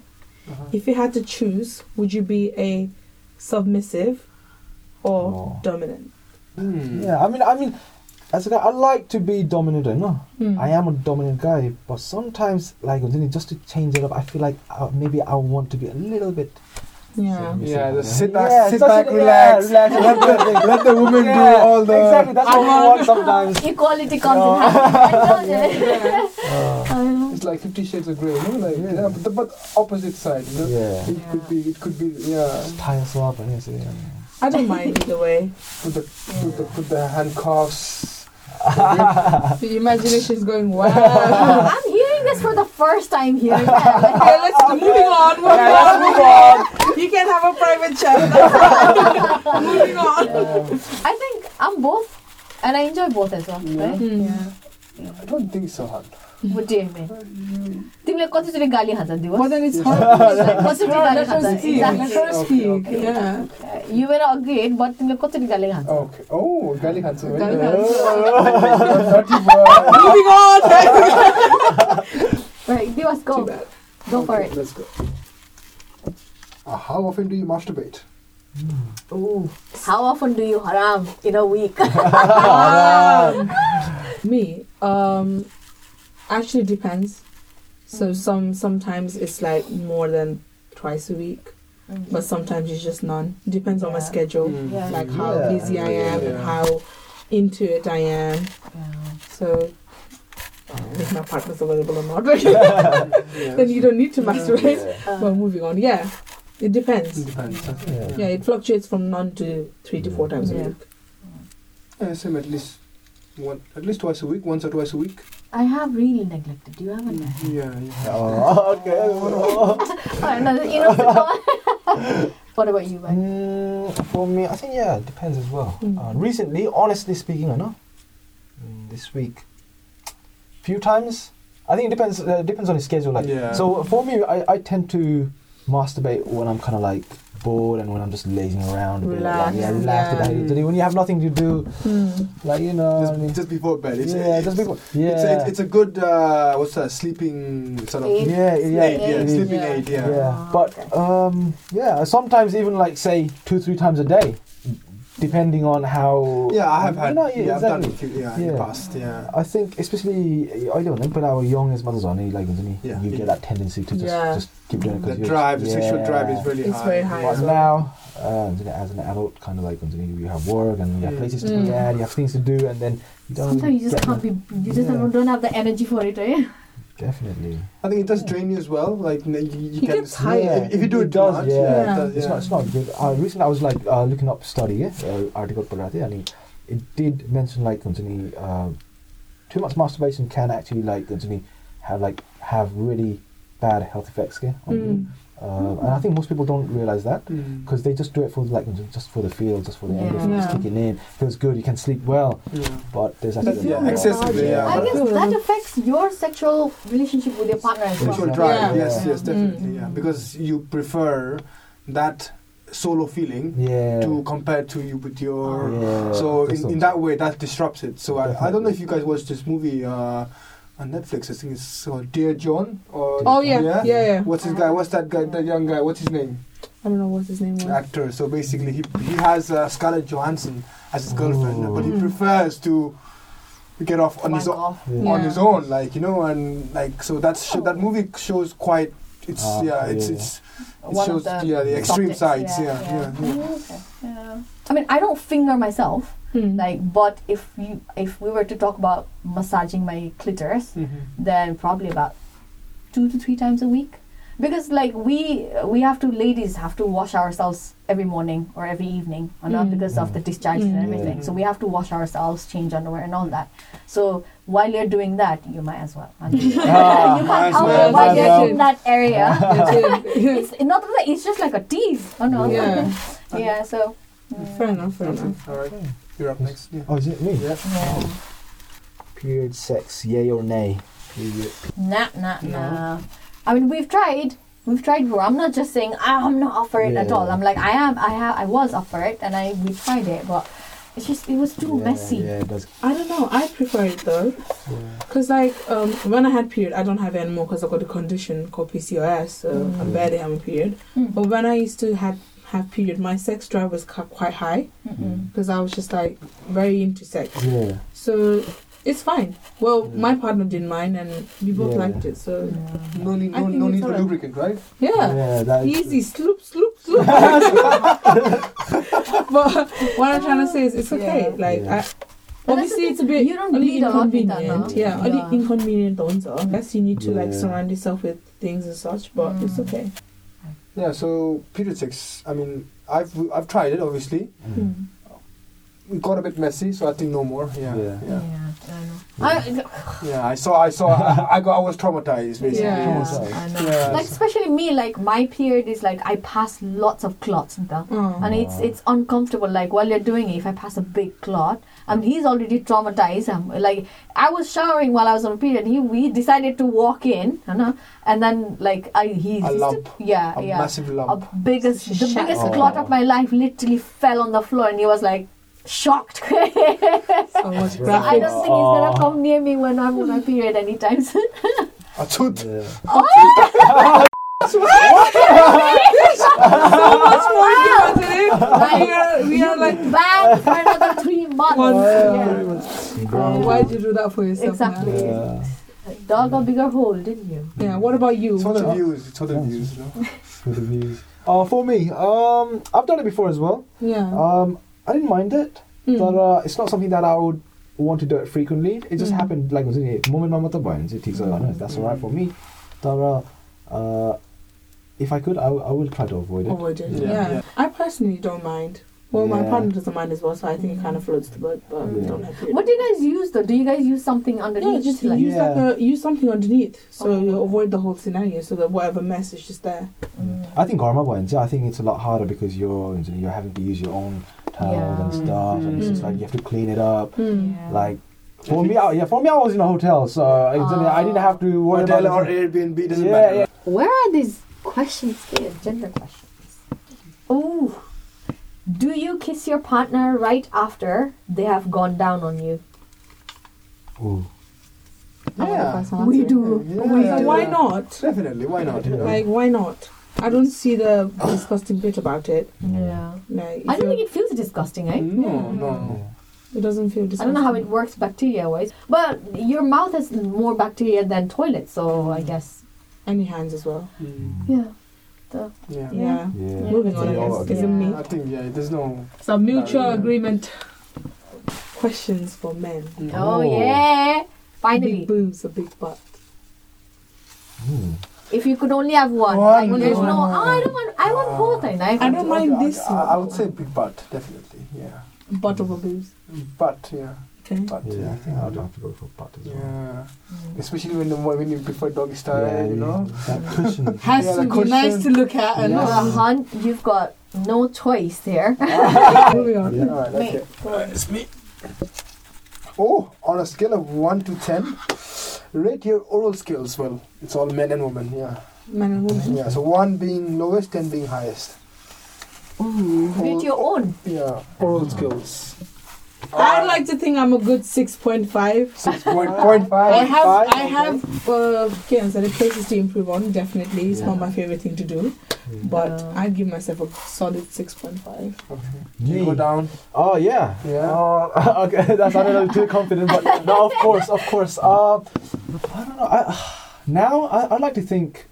Uh-huh. If you had to choose, would you be a submissive or Oh. dominant? Hmm. Yeah, I mean, I mean, as I like I like to be dominate होइन I am a dominate guy but sometimes like हुन्छ नि just to change it up I feel like maybe I want to be a little Yeah. Yeah, just sit back, yeah, sit back, relax. Relax. let, the, let woman yeah, do all the. Exactly, that's what we want sometimes. Equality comes uh, in uh, it's like Fifty Shades of Grey, you know, like yeah. yeah but, the, but opposite side, you know? Yeah. It could be, it could be, yeah. Tie us up, yeah. I don't mind either way. Put the, put the, put the handcuffs. The imagination is going wild. I'm hearing this for the first time here. Okay, let's moving on. Moving Yeah, let's on. move on. You can have a private chat. moving on. Um, I think I'm both, and I enjoy both as well. Right? Hmm. I तिमीले कतिचोटि गाली हान्छन् यु मेरो अघि head but तिमीले कतिचोटि गाली खान्छ How often do you masturbate? Mm. Ooh. How often do you haram in a week? Me, um, actually depends. So some sometimes it's like more than twice a week, but sometimes it's just none. Depends on my schedule, Mm. Yeah. like how Yeah. busy I am and how into it I am. Yeah. So if my partner's available or not, then you don't need to masturbate. yeah. Well, moving on. Yeah, it depends. It depends. huh? Yeah. Yeah, it fluctuates from none to three to four times a Yeah. week. Yeah, same at least one, at least twice a week, once or twice a week. I have really neglected Do you, haven't I? Yeah, yeah. Oh, okay. I know, you know, what about you, man? Mm, for me, I think yeah, it depends as well. Mm. Uh, recently, honestly speaking, I know mm, this week, few times. I think it depends. Uh, depends on his schedule. Like, Yeah. so for me, I, I tend to masturbate when I'm kind of like bored and when I'm just lazing around. a bit, like, yeah, relaxed. yeah. When you have nothing to do, like you know. I mean, Just, just before bed. It's, yeah, it's, just before. It's, Yeah, a, it's, it's a good, uh, what's that, sleeping sort of. Aid. yeah, yeah, Aid, yeah, it is. sleeping Yeah. aid, yeah. Yeah, Oh, but okay. um, yeah, sometimes even like say two, three times a day, depending on how. Yeah, I have had. You know, yeah, I've done exactly. it. Yeah, in the past. Yeah. I think especially I don't know, but our young as mothers on like isn't he? Yeah. you get that tendency to just Yeah. just keep doing it The because you're- drive, the sexual yeah. drive is really It's high. very high. But as well. now, uh, you know, as an adult, kind of like you know, you have work and you have Mm. places to Mm. be at, you have things to do, and then you don't. Sometimes you just can't be, you just Yeah. don't, don't have the energy for it, eh? Definitely. I think it does drain you as well. Like you, you can get tired yeah. if, you do it, it does. Much, yeah, yeah. Yeah. It's, not, it's not good. Uh, recently, I was like uh, looking up study uh, article for that, and it, it did mention like uh, too much masturbation can actually like have like have really bad health effects Yeah. on mm. you. Mm. Uh, and I think most people don't realize that Mm. because they just do it for like just for the feel, just for the Yeah. endorphins Yeah. kicking in. Feels good, you can sleep well, Yeah. but there's But actually yeah, more. excessively, yeah. I guess that affects your sexual relationship with your partner as Sexual well. drive, Yeah. yes, yes, definitely, Mm. yeah. Because you prefer that solo feeling Yeah. to compare to you with your. yeah. So in, in that way, that disrupts it. So I, I don't know if you guys watched this movie uh, on Netflix. I think it's called Dear John. Or Oh yeah, yeah, yeah. What's his guy? What's that guy? That young guy? What's his name? I don't know what his name was. Actor. So basically, he he has uh, Scarlett Johansson as his girlfriend, Ooh. but he Mm. prefers to get off on his Wank own off. Yeah. on his own, like you know, and like so that's sh- that movie shows quite. It's Ah, yeah, it's it's it One shows the yeah the extreme subjects, sides. Yeah, yeah. yeah. Mm, okay. Yeah. I mean, I don't finger myself, Hmm. like, but if you, if we were to talk about massaging my clitoris, Mhm. then probably about two to three times a week because like we we have to ladies have to wash ourselves every morning or every evening or not Mm. because of the discharge and Mm. everything Yeah. so we have to wash ourselves change underwear and all that so while you're doing that you might as well Ah, you might can't as help well. it while Might you're well. in that area it's not that it's just like a tease oh no Yeah. yeah so mm, Fair enough. Fair enough. All right, you're up next. Yeah. Oh, is it me? Yeah. yeah. Period sex, yay or nay? Period. Nah, nah, No. nah. I mean, we've tried. We've tried before. I'm not just saying "Ah, I'm not up for it at all. I'm like I am. I have. I was up for it, and I we tried it, but it's just it was too yeah, messy. Yeah, it does. I don't know. I prefer it though, Yeah. cause like um, when I had period, I don't have it anymore because I got a condition called PCOS. So Mm. I'm barely having period. Mm. But when I used to have have period, my sex drive was quite high Mm-mm. because I was just like very into sex. Yeah. So it's fine. Well, Yeah. my partner didn't mind, and we both Yeah. liked it. So Yeah. No need, no, no need for alright. lubricant, right? yeah, Yeah, easy. Sloop, sloop, sloop. but what I'm trying to say is it's okay. Yeah. Like Yeah. I, But obviously that's it's a bit thing, you don't only need a lot with that, inconvenient. no? Yeah, only Yeah. inconvenient also. Unless you need to like surround yourself with things and such, but it's Mm. okay. Yeah, so period sex. I mean, I've I've tried it. Obviously, Mm. it got a bit messy, so I think no more. Yeah, Yeah. yeah, I know. Yeah. I saw, I saw, I, I got, I was traumatized basically. Yeah. It was- I know. Yeah. Like especially me, like my period is like I pass lots of clots and stuff. Oh. and it's it's uncomfortable like while you're doing it if i pass a big clot I mean, he's already traumatized I'm, like i was showering while i was on period he we decided to walk in you know, and then like i he A lump. yeah a yeah massive lump. a biggest the biggest up. clot of my life literally fell on the floor and he was like shocked So much i don't think he's gonna come near me when i'm on my period anytime soon a tooth. Yeah. so much more dramatic. We are, we are like, bad for another three months One- yeah. oh, why'd you do that for yourself? Exactly. man? Yeah. dog a bigger hole didn't you Yeah. What about you? It's for the views. It's for the views. You know? The views. Uh, for me, um, I've done it before as well. Yeah. Um, I didn't mind it, Mm. but uh, it's not something that I would want to do it frequently. It just Mm. happened like was it moment ma mata bhaयो भने चाहिँ ठिक छ होइन that's alright for me. तर uh, if I could, I, w- I will try to avoid it. Avoid it. Yeah, Yeah. yeah. I personally don't mind. Well, my Yeah. partner doesn't mind as well, so I think it kind of floats the boat. But we Yeah. don't have to. What do you guys use though? Do you guys use something underneath? Yeah, just like, use like Yeah. a use something underneath, so Oh. you avoid the whole scenario, so that whatever mess is just there. Mm. I think घरमा भयो भने चाहिँ I think it's a lot harder because you're you're having to use your own towels Yeah. and stuff, and it's just Mm. like you have to clean it up. Yeah. Like for me, I, yeah, for me, I was in a hotel, so I didn't- I didn't have to worry Hotel about or it. Airbnb doesn't Yeah, matter. yeah. Where are these questions here? Gender questions. Oh, do you kiss your partner right after they have gone down on you? Ooh. I wonder if I Yeah. We do. Yeah. We So do. why not? Definitely. Why not? Yeah. Like, why not? I don't see the disgusting bit about it. Yeah. Like, I don't think it feels disgusting, eh? No, Yeah. no. it doesn't feel disgusting. I don't know how it works bacteria wise, but your mouth has more bacteria than toilet, so I guess. And your hands as well. Mm. Yeah. Yeah. Yeah. Yeah. Moving on, I Yeah. guess. Isn't me? I think yeah. There's no. So mutual Yeah. agreement. Questions for men. Oh, Oh. yeah. Finally. Big boobs, a big butt. Hmm. If you could only have one, One, like, there's one. no. Oh, I don't want. I want both. I I don't mind this I, one. I would say big butt, definitely. Yeah. Butt over boobs. Butt, yeah. Okay. Butt. Yeah, I think I'd have to go for butt as well. Yeah. Mm. Especially when the when you prefer doggy style, you know. that cushion. Has Yeah, to the be nice to look at and For Yeah. a hunt, you've got no choice there. moving on. Yeah. Alright, Mate, okay. go on. It's me. Oh, on a scale of one to ten, rate your oral skills. Well, it's all men and women. Yeah. Men and women. Yeah. So one being lowest, ten being highest. Rate your own. Yeah. Oral skills. I'd like to think I'm a good 6.5. Six point point five. I have, five, I have, uh, okay, so the places to improve on. Definitely, it's not my favorite thing to do, but Yeah. I'd give myself a solid 6.5. Okay. You go down. Oh yeah. Yeah. Uh, okay, that's not a too confident, but no, of course, of course. Uh, I don't know. I, now I, I'd like to think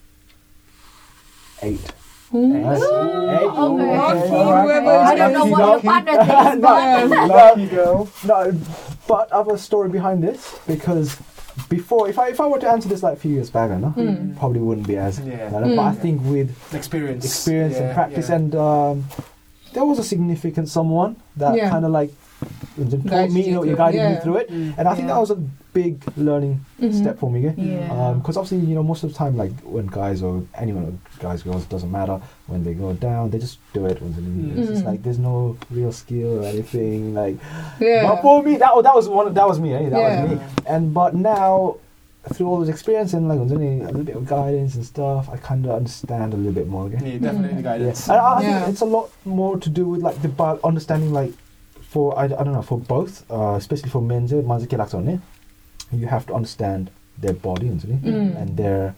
eight. Eight. Eight. Okay. Whoever I don't know what your lucky. partner thinks, but Lucky girl. No, but I have a story behind this because before, if I if I were to answer this like a few years back, I know Mm. probably wouldn't be as. Yeah. But I Mm. think with Experience. experience Yeah, and practice, yeah. and um, there was a significant someone that Yeah. kind of like taught Guided me, you you know, you it, guided me through it, Mm. and I think Yeah. that was a big learning Mhm. step for me. Yeah. yeah. Because obviously, you know, most of the time, like when guys or anyone, guys, girls, doesn't matter. When they go down, they just do it. When they, it's just like there's no real skill or anything. Like, Yeah. but for me, that that was one. That was me. Eh? That Yeah. was me. And but now, through all this experience and like a little bit of guidance and stuff, I kind of understand a little bit more. Okay? Yeah, definitely Mm. guidance. And I, I Yeah. think it's a lot more to do with like the bi- understanding like for I, I don't know for both, uh, especially for men's you have to understand their body mm. and their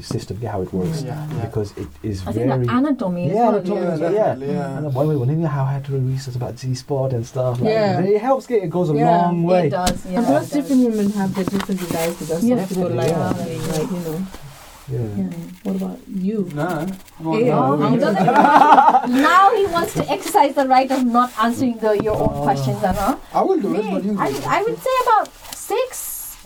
system, how it works, yeah, yeah. because it is I very think anatomy. Yeah, anatomy. Yeah, yeah. yeah. And by the way, when you how had to research about G spot and stuff, like, yeah, it helps. Get, it goes a long way. It does. Yeah, and plus, different women have their different desires. So that's yeah, like, like you know. Yeah. Yeah. What about you? Nah. Yeah. Oh, no. now he wants to exercise the right of not answering the your own Oh. questions and all. I will do it, Me, but you. I. I would say about six,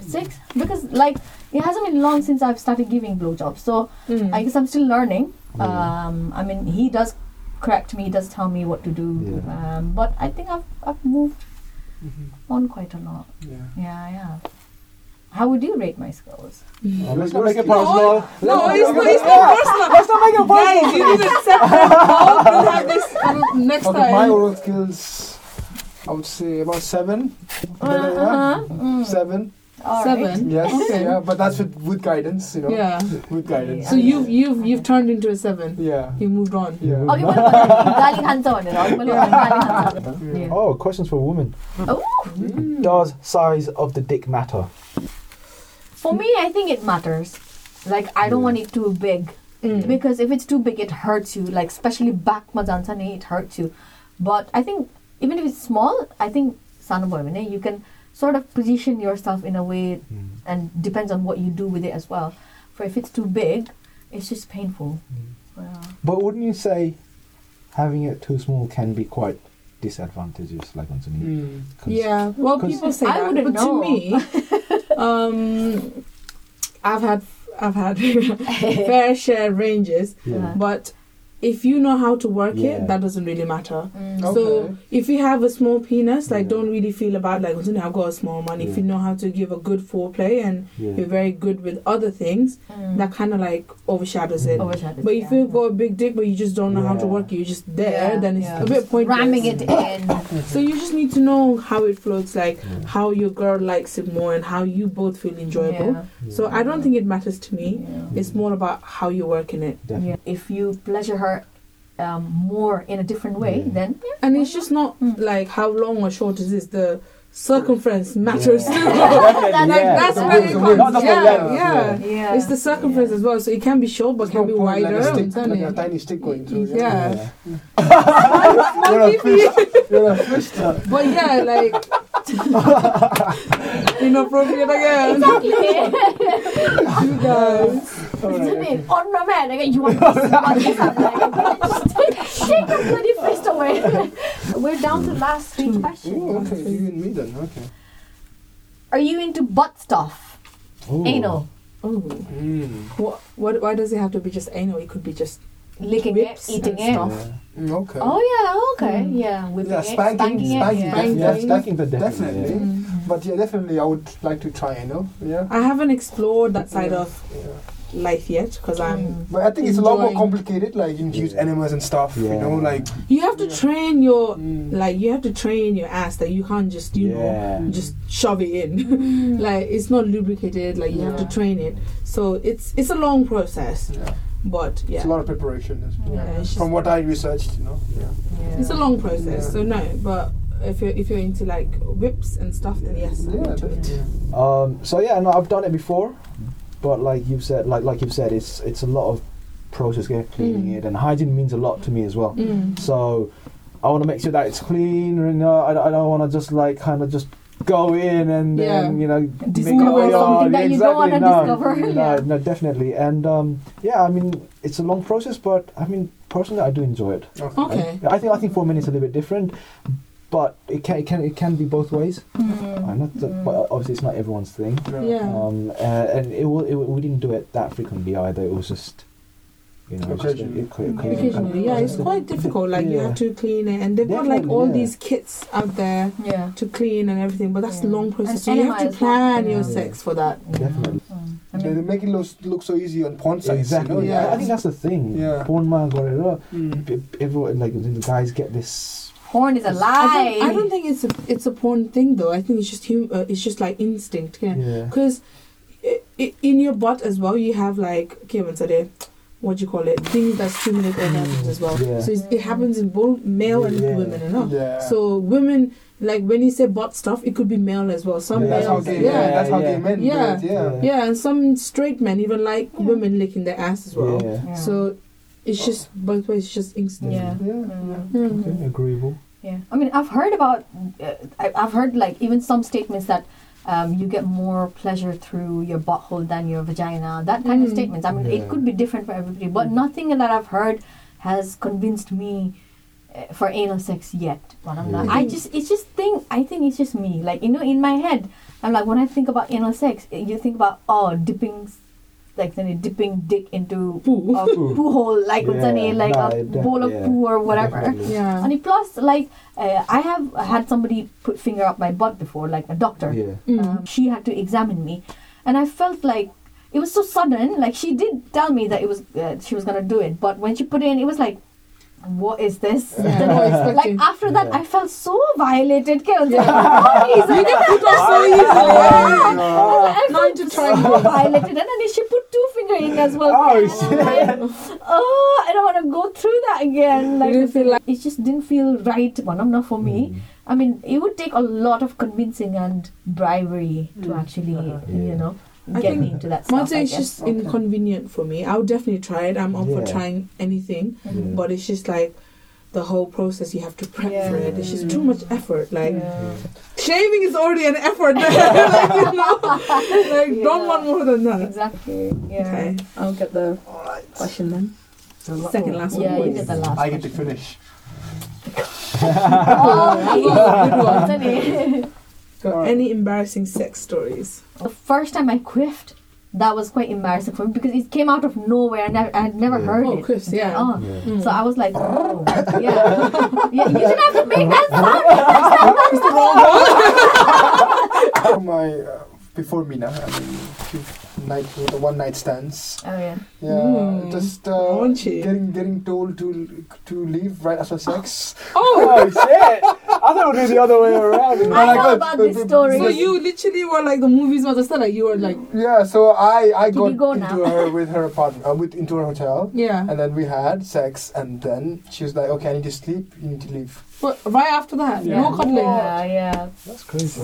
six, because like it hasn't been long since I've started giving blowjobs, so Mm. I guess I'm still learning. Yeah. Um, I mean, he does correct me, he does tell me what to do, Yeah. um, but I think I've I've moved Mhm. on quite a lot. Yeah. Yeah, yeah. How would you rate my skills? Uh, let's not make it personal. No, Let's it's not not, make it's it- not personal. Let's not make it Guys, you need to separate out. We'll have this um, next Okay, my oral skills, I would say about seven. Uh-huh. Mm. Seven. All right. Seven. Yes. Okay. Yeah, but that's with, with guidance, you know. Yeah. With guidance. So you've you've you've turned into a seven. Yeah. You moved on. Yeah. Okay, what about galing hansa on it? Okay, what about galing hansa on it? Yeah. Oh, questions for women. Oh, Mm. Does size of the dick matter? For me, I think it matters. Like, I don't want it too big. Mm. Because if it's too big, it hurts you. Like, especially back majansane, it hurts you. But I think, even if it's small, I think, Sanaboy, you can sort of position yourself in a way Mm. and depends on what you do with it as well. For if it's too big, it's just painful. Yeah. But wouldn't you say having it too small can be quite disadvantageous, like on some Mm. Yeah. well, people say I that, wouldn't but know. to me, um, I've had I've had fair share ranges, Yeah. but if you know how to work Yeah. it, that doesn't really matter. Mm. So if you have a small penis, like Yeah. don't really feel about like "Oh, I've got a small one. If you know how to give a good foreplay and Yeah. you're very good with other things, Mm. that kind of like overshadows it. Overshadowed, But if yeah. you've got a big dick but you just don't know how to work it, you're just there, Yeah, then it's yeah. a bit pointless. ramming it in. So you just need to know how it floats, like Yeah. how your girl likes it more and how you both feel enjoyable. Yeah. So I don't think it matters to me. Yeah. It's more about how you're working it. Yeah. If you pleasure her um, more in a different way, Yeah. then yeah, And why it's just not Mm. like how long or short it is. The circumference matters. Yeah. too. Definitely, That- like yeah. that's The where width, it comes. width. Not yeah, yeah, yeah. yeah. It's the circumference as well. So it can be short, but There's can be wider. like a stick, like a tiny stick going through. Yeah. You're a fish. You're a fish. But yeah, like inappropriate again. Exactly. you guys. Isn't? On my man, like, you want this, you want this. I'm like, just shake your bloody fist away. We're down to last three Ooh, questions. okay, you and me then. Okay. Are you into butt stuff? Ooh. Anal. Oh, Mm. what, what? Why does it have to be just anal? It could be just Licking Whips it, eating it. stuff. Yeah. Mm, Okay. Oh yeah, okay, Mm. yeah. Whipping Yeah, it, spanking, spanking, spanking, yeah. Spanking. Yeah, spanking, but definitely. definitely. yeah. Mm. But yeah, definitely, I would like to try. anal. Yeah. I haven't explored that side Yeah. of yeah. Life yet because I'm. Mm. But I think it's a lot more complicated. Like you use Yeah. enemas and stuff. You know, like. You have to Yeah. train your Mm. like you have to train your ass that you can't just you Yeah. know just shove it in. like it's not lubricated. Like you have to train it. So it's it's a long process. Yeah. But yeah, It's a lot of preparation. as well. Yeah, From what I researched, you know. Yeah. Yeah. it's a long process. Yeah. So no, but if you're if you're into like whips and stuff, then yes. I Yeah, would. definitely. Um, so yeah, no, I've done it before, but like you've said, like like you've said, it's it's a lot of process getting cleaning Mm. it, and hygiene means a lot to me as well. Mm. So I want to make sure that it's clean. You know, I, I don't want to just like kind of just go in and then Yeah. you know Discover make it- something that you don't wanna no, discover. No, Yeah. no, definitely, and um, yeah, I mean it's a long process, but I mean personally, I do enjoy it. Okay. I, I think I think for men it's a little bit different, but it can it can it can be both ways. Mm. Uh, not that, but obviously it's not everyone's thing. Yeah. Um, uh, and it, will, it we didn't do it that frequently either. It was just, you know, just, Occasionally. it, it, it, Occasionally, yeah, it's quite difficult. Like you have to clean it, and they've got like all yeah. these kits out there Yeah. to clean and everything. But that's a long process. And So you have to as well. plan your Yeah. sex for that. Definitely. Mm. I They, mean, they make it look, look so easy on porn sites. Exactly. You know? Yeah. I think that's the thing. Yeah. Porn man got it. Mm. Everyone like the guys get this. Porn is a I lie. don't, I don't think it's a it's a porn thing though. I think it's just hum- uh, it's just like instinct. Yeah. Yeah. Because in your butt as well, you have like okay, what's it? What do you call it? Things that stimulate orgasms as well. Yeah. So it's, it happens in both male and Yeah. women, you know. Yeah. So women, like when you say butt stuff, it could be male as well. Some Yeah, that's how gay. yeah. Yeah, that's how Yeah. gay men Yeah. do it. Yeah. Yeah, and some straight men even like Yeah. women licking their ass as well. Yeah. Yeah. So it's just both ways, it's just instinct. Yeah. Yeah. Mm. Mhm. Okay, agreeable. Yeah, I mean, I've heard about, uh, I- I've heard like even some statements that um, you get more pleasure through your butthole than your vagina. That kind of Mm. statements. I mean, Yeah. it could be different for everybody, but nothing that I've heard has convinced me uh, for anal sex yet. But I'm not. Yeah. I just, it's just thing. I think it's just me. Like you know, in my head, I'm like when I think about anal sex, you think about oh dipping, like then dipping dick into Poo. a poo hole, like Yeah, yeah, like nah, a it bowl of yeah, poo or whatever. definitely. Yeah. And plus, like uh, I have had somebody put finger up my butt before, like a doctor. Yeah. Mm. Um, she had to examine me, and I felt like it was so sudden. Like she did tell me that it was uh, she was gonna do it, but when she put it in, it was like, what is this? Yeah, You know, not like after that, Yeah. I felt so violated. Kay, Yeah. yeah. You get put off so easily. I Not felt into so violated, and then she put two finger in as well. Oh, and I'm like, oh, I don't want to go through that again. Like, didn't feel like- it just didn't feel right. One, I'm not for me. Mm. I mean, it would take a lot of convincing and bribery to Mm. actually, Uh-huh. you know, I get think me into that stuff. Monte is just Okay. inconvenient for me. I would definitely try it. I'm up for trying anything, Mhm. but it's just like the whole process you have to prep Yeah. for it. It's just too much effort. Like Yeah. shaving is already an effort. like, you know, like don't want more than that. Exactly. Yeah. Okay, I'll get the Alright. question then. So la- Second last Yeah, one. you get the last. I get to finish. Oh, Good good Got Alright. any embarrassing sex stories? The first time I quiffed, that was quite embarrassing for me because it came out of nowhere and I, I had never Yeah. heard Oh, it. quiffs, yeah. Oh. Yeah. Mm. So I was like, oh, yeah. yeah. You didn't have to make that sound. my uh, before Mina, I mean, few night the one night stands. Oh, yeah. Yeah, Mm. just uh, getting getting told to to leave right after sex. Oh shit! I thought it would be the other way around. I like, know about this story. So you literally were like the movies must have like you were like Yeah, so I I Can got you go into now? her with her apartment, uh, with into her hotel, yeah. and then we had sex, and then she was like, "Okay, I need to sleep. You need to leave." But right after that, Yeah. no cuddling. Yeah, yeah. That's crazy.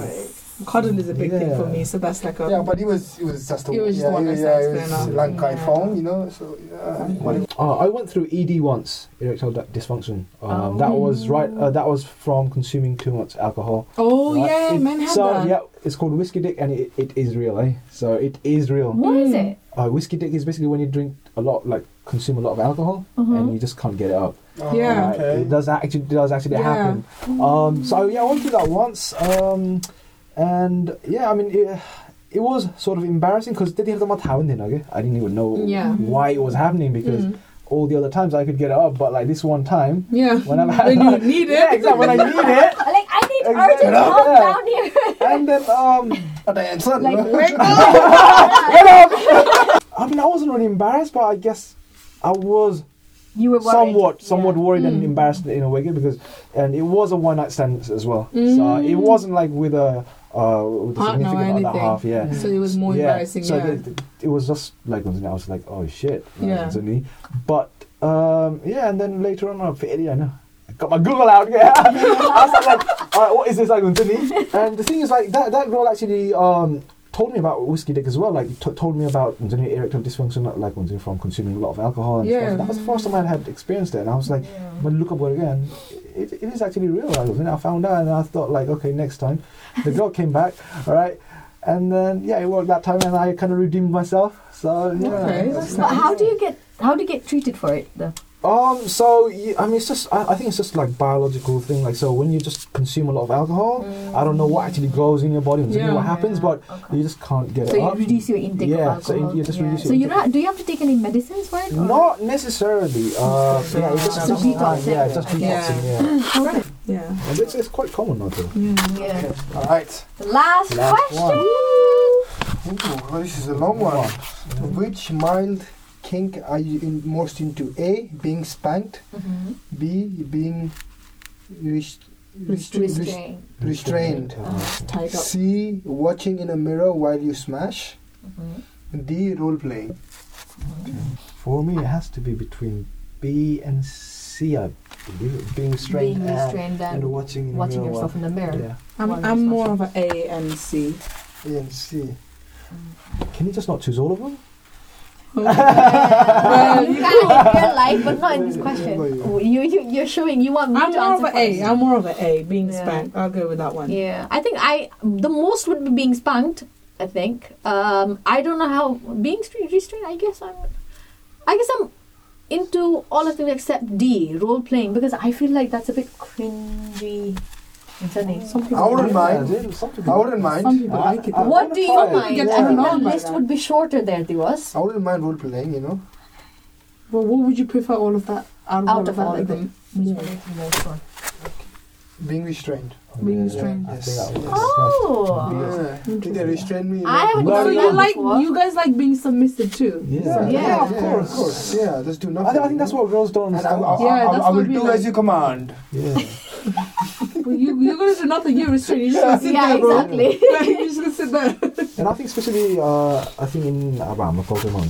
Cuddle is a big thing for me, so that's like a Yeah, but it was it was just a It was just yeah, one yeah, night yeah, stands, it was enough. Lankai Yeah. phone, you know. So yeah, but it- Oh, I went through ED once, erectile dy- dysfunction. Um, Oh. That was right. Uh, that was from consuming too much alcohol. Oh right? yeah, It- men have so that. yeah, it's called whiskey dick, and it, it is real, eh? So it is real. What is Mm. it? Uh, whiskey dick is basically when you drink a lot, like consume a lot of alcohol, Mhm. and you just can't get it up. oh, Yeah. Right? Okay. It does actually it does actually Yeah. happen. Um, so yeah, I went through that once, um, and yeah, I mean, it, it was sort of embarrassing because they didn't have the happen okay? I didn't even know Yeah. why it was happening because Mm. all the other times I could get it up, but like this one time Yeah. when I'm when you need it. yeah, exactly when I need it, Like, I need Exactly. urgent help Yeah. down here. and then um, At the end, son, Like, you know? wake I mean, I wasn't really embarrassed, but I guess I was You were worried. somewhat somewhat Yeah. worried and Mm. embarrassed in a way because and it was a one night stand as well so Mm. it wasn't like with a uh with a Partner or other anything. half yeah So it was more yeah. embarrassing. so yeah. the- the- it was just like I was like oh shit Yeah. but um yeah and then later on I figured yeah no I got my Google out yeah I was like right what is this like and the thing is like that that girl actually um told me about whiskey dick as well like t- told me about know, erectile dysfunction like know, from consuming a lot of alcohol and Yeah. stuff that was the first time I had experienced it and I was like Yeah. but look up it again it, it is actually real like, and I found out and I thought like okay next time. The girl came back all right and then yeah it worked that time and I kind of redeemed myself so yeah. Okay, that's But how do you get how do you get treated for it though? Um so I mean it's just I, I think it's just like biological thing like so when you just consume a lot of alcohol I don't know what actually goes in your body and Yeah. what happens but Okay. you just can't get So it So you up reduce your intake Yeah, of so alcohol. you just yeah. reduce So you don't. Do you have to take any medicines for it? or- not necessarily uh So yeah, it's just, it's just detoxing. yeah it's just Okay. detoxing yeah, Okay. Yeah. And it's, it's quite common now though Yeah. Yeah. All right. Last, Last question. Ooh, this is a long one. Which mild kink are you in, most into? A. Being spanked. Mhm. B. Being rest- rest- Restraint. restrained. Tied. C. Watching in a mirror while you smash. Mhm. D. Role playing. For me, it has to be between B and C. I believe. Being restrained, Being and- restrained and, and watching in the watching mirror yourself in the mirror. Yeah. I'm, I'm more of a A and C. A and C. Can you just not choose all of them? Yeah, you can in real life, but not in this question. You, you, you're showing you want me I'm to more of answer an A. first. I'm more of an A. Being Yeah. spanked. I'll go with that one. Yeah, I think I the most would be being spanked. I think. Um, I don't know how being stre- restrained. I guess I'm. I guess I'm into all of them except D role playing because I feel like that's a bit cringy. Isn't it? Some people I wouldn't like mind. Some people- ah, I wouldn't mind. Some people like it. Ah, what do you mind? Get I think turned the on list that. would be shorter there, Diwash. I wouldn't mind role playing, you know. But what would you prefer all of that out of Out all of of that? all of them. more? Being restrained. Being Yeah, restrained. I think that was- Oh, Yeah. Think they restrain me. you? I haven't So done you like before. you guys like being submissive too? Yeah, Yeah, Yeah. yeah, of course. of course. Yeah, just do I, nothing. think- I think that's what girls don't And I. I, Yeah, I, that's I will do like. as you command. yeah. But you you're gonna do nothing. You're restrained. You're just gonna sit yeah, there, bro. exactly. you're just gonna sit there. And I think especially, uh, I think in Abama, Pokemon,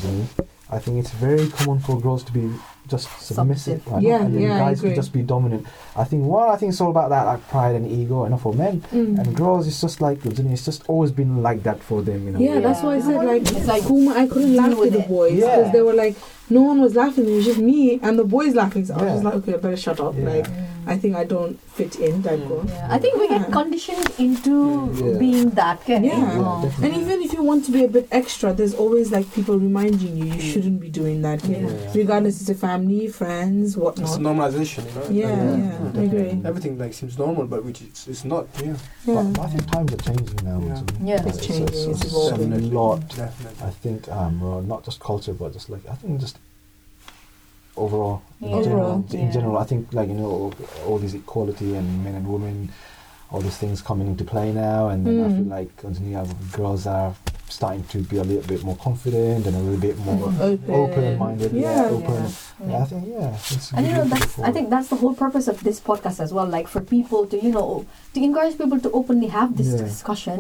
I think it's very common for girls to be just submissive, Submissive. right? Yeah, and then yeah, guys to just be dominant. I think one, I think it's all about that like pride and ego, and for men Mm. and girls, it's just like it's just always been like that for them, you know. Yeah, that's why I said like, It's like, Kuma, I couldn't laugh with with the boys because Yeah. they were like, no one was laughing. It was just me and the boys laughing. So I was just like, okay, I better shut up. Yeah. Like, I think I don't fit in that girl. Yeah, I think we get conditioned into Yeah. being that kind Yeah. Yeah. And even if you want to be a bit extra, there's always like people reminding you you shouldn't be doing that. Yeah. Yeah. Regardless, it's a family, friends, whatnot. It's normalization, you know. Yeah, Yeah. yeah, I agree. Everything like seems normal, but which it's, it's not. Yeah, Yeah. But I think times are changing now. Yeah. isn't it? Yeah. It's changing, it's a evolving. lot. definitely. I think um, uh, not just culture, but just like I think just overall, in Yeah. general, Overall, in general, I think like you know all, this equality and men and women, all these things coming into play now, and then I Mm. feel like continually uh, girls are starting to be a little bit more confident and a little bit more Open. open-minded. Yeah, Yeah. open. Yeah. Yeah, I think yeah. It's And you know, that's. I think that's the whole purpose of this podcast as well. Like for people to, you know, to encourage people to openly have this Yeah. discussion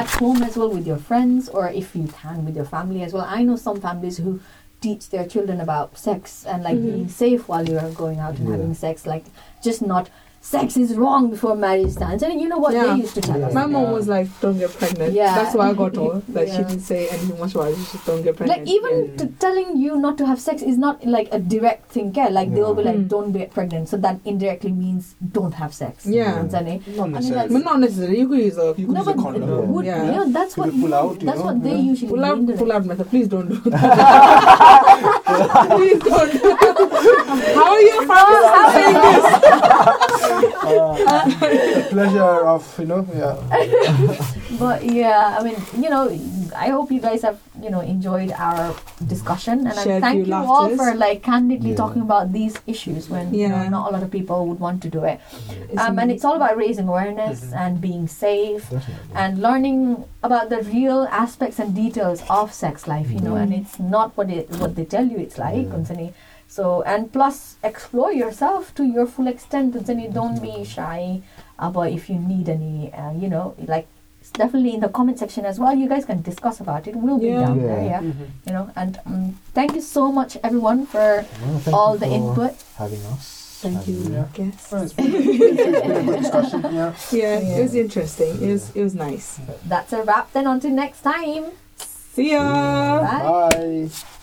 at home as well with your friends, or if you can with your family as well. I know some families who teach their children about sex and like Mhm. being safe while you are going out and Yeah. having sex, like just not sex is wrong before marriage stands. And you know what Yeah. they used to tell Yeah. us. My mom Yeah. was like, "Don't get pregnant." Yeah. That's why I got told that Yeah. she didn't say anything much about it. She just don't get pregnant. Like even Yeah. to telling you not to have sex is not like a direct thing. Yeah, like they'll be like, Mm. "Don't get pregnant," so that indirectly means don't have sex. Yeah. Understand? Not mean, necessarily. but not necessarily. You could use a You could No, use a condom. Yeah. would Yeah. you know that's You what could pull out, that's know? what they Yeah. usually pull out, mean. to pull it. out method. Please don't do that. Please don't. do that. How are your friends saying this? the pleasure of you know yeah But yeah, I mean, you know, I hope you guys have you know enjoyed our discussion, and I thank few you all laughters. for like candidly Yeah. talking about these issues when you know, not a lot of people would want to do it. It's Um, and it's all about raising awareness Mhm. and being safe. Definitely. and learning about the real aspects and details of sex life you know and it's not what it what they tell you it's like Yeah. Concerning so and plus explore yourself to your full extent and then you don't be shy about if you need any uh, you know like it's definitely in the comment section as well you guys can discuss about it we'll be Yeah. down there Yeah. yeah you know and um, thank you so much everyone for Well, all you the for input having us. Thank you. Yeah. Yes. Well, it's been, it's been a good discussion yeah Yeah, it was interesting. It was it was nice. that's a wrap then until next time See ya. Bye. bye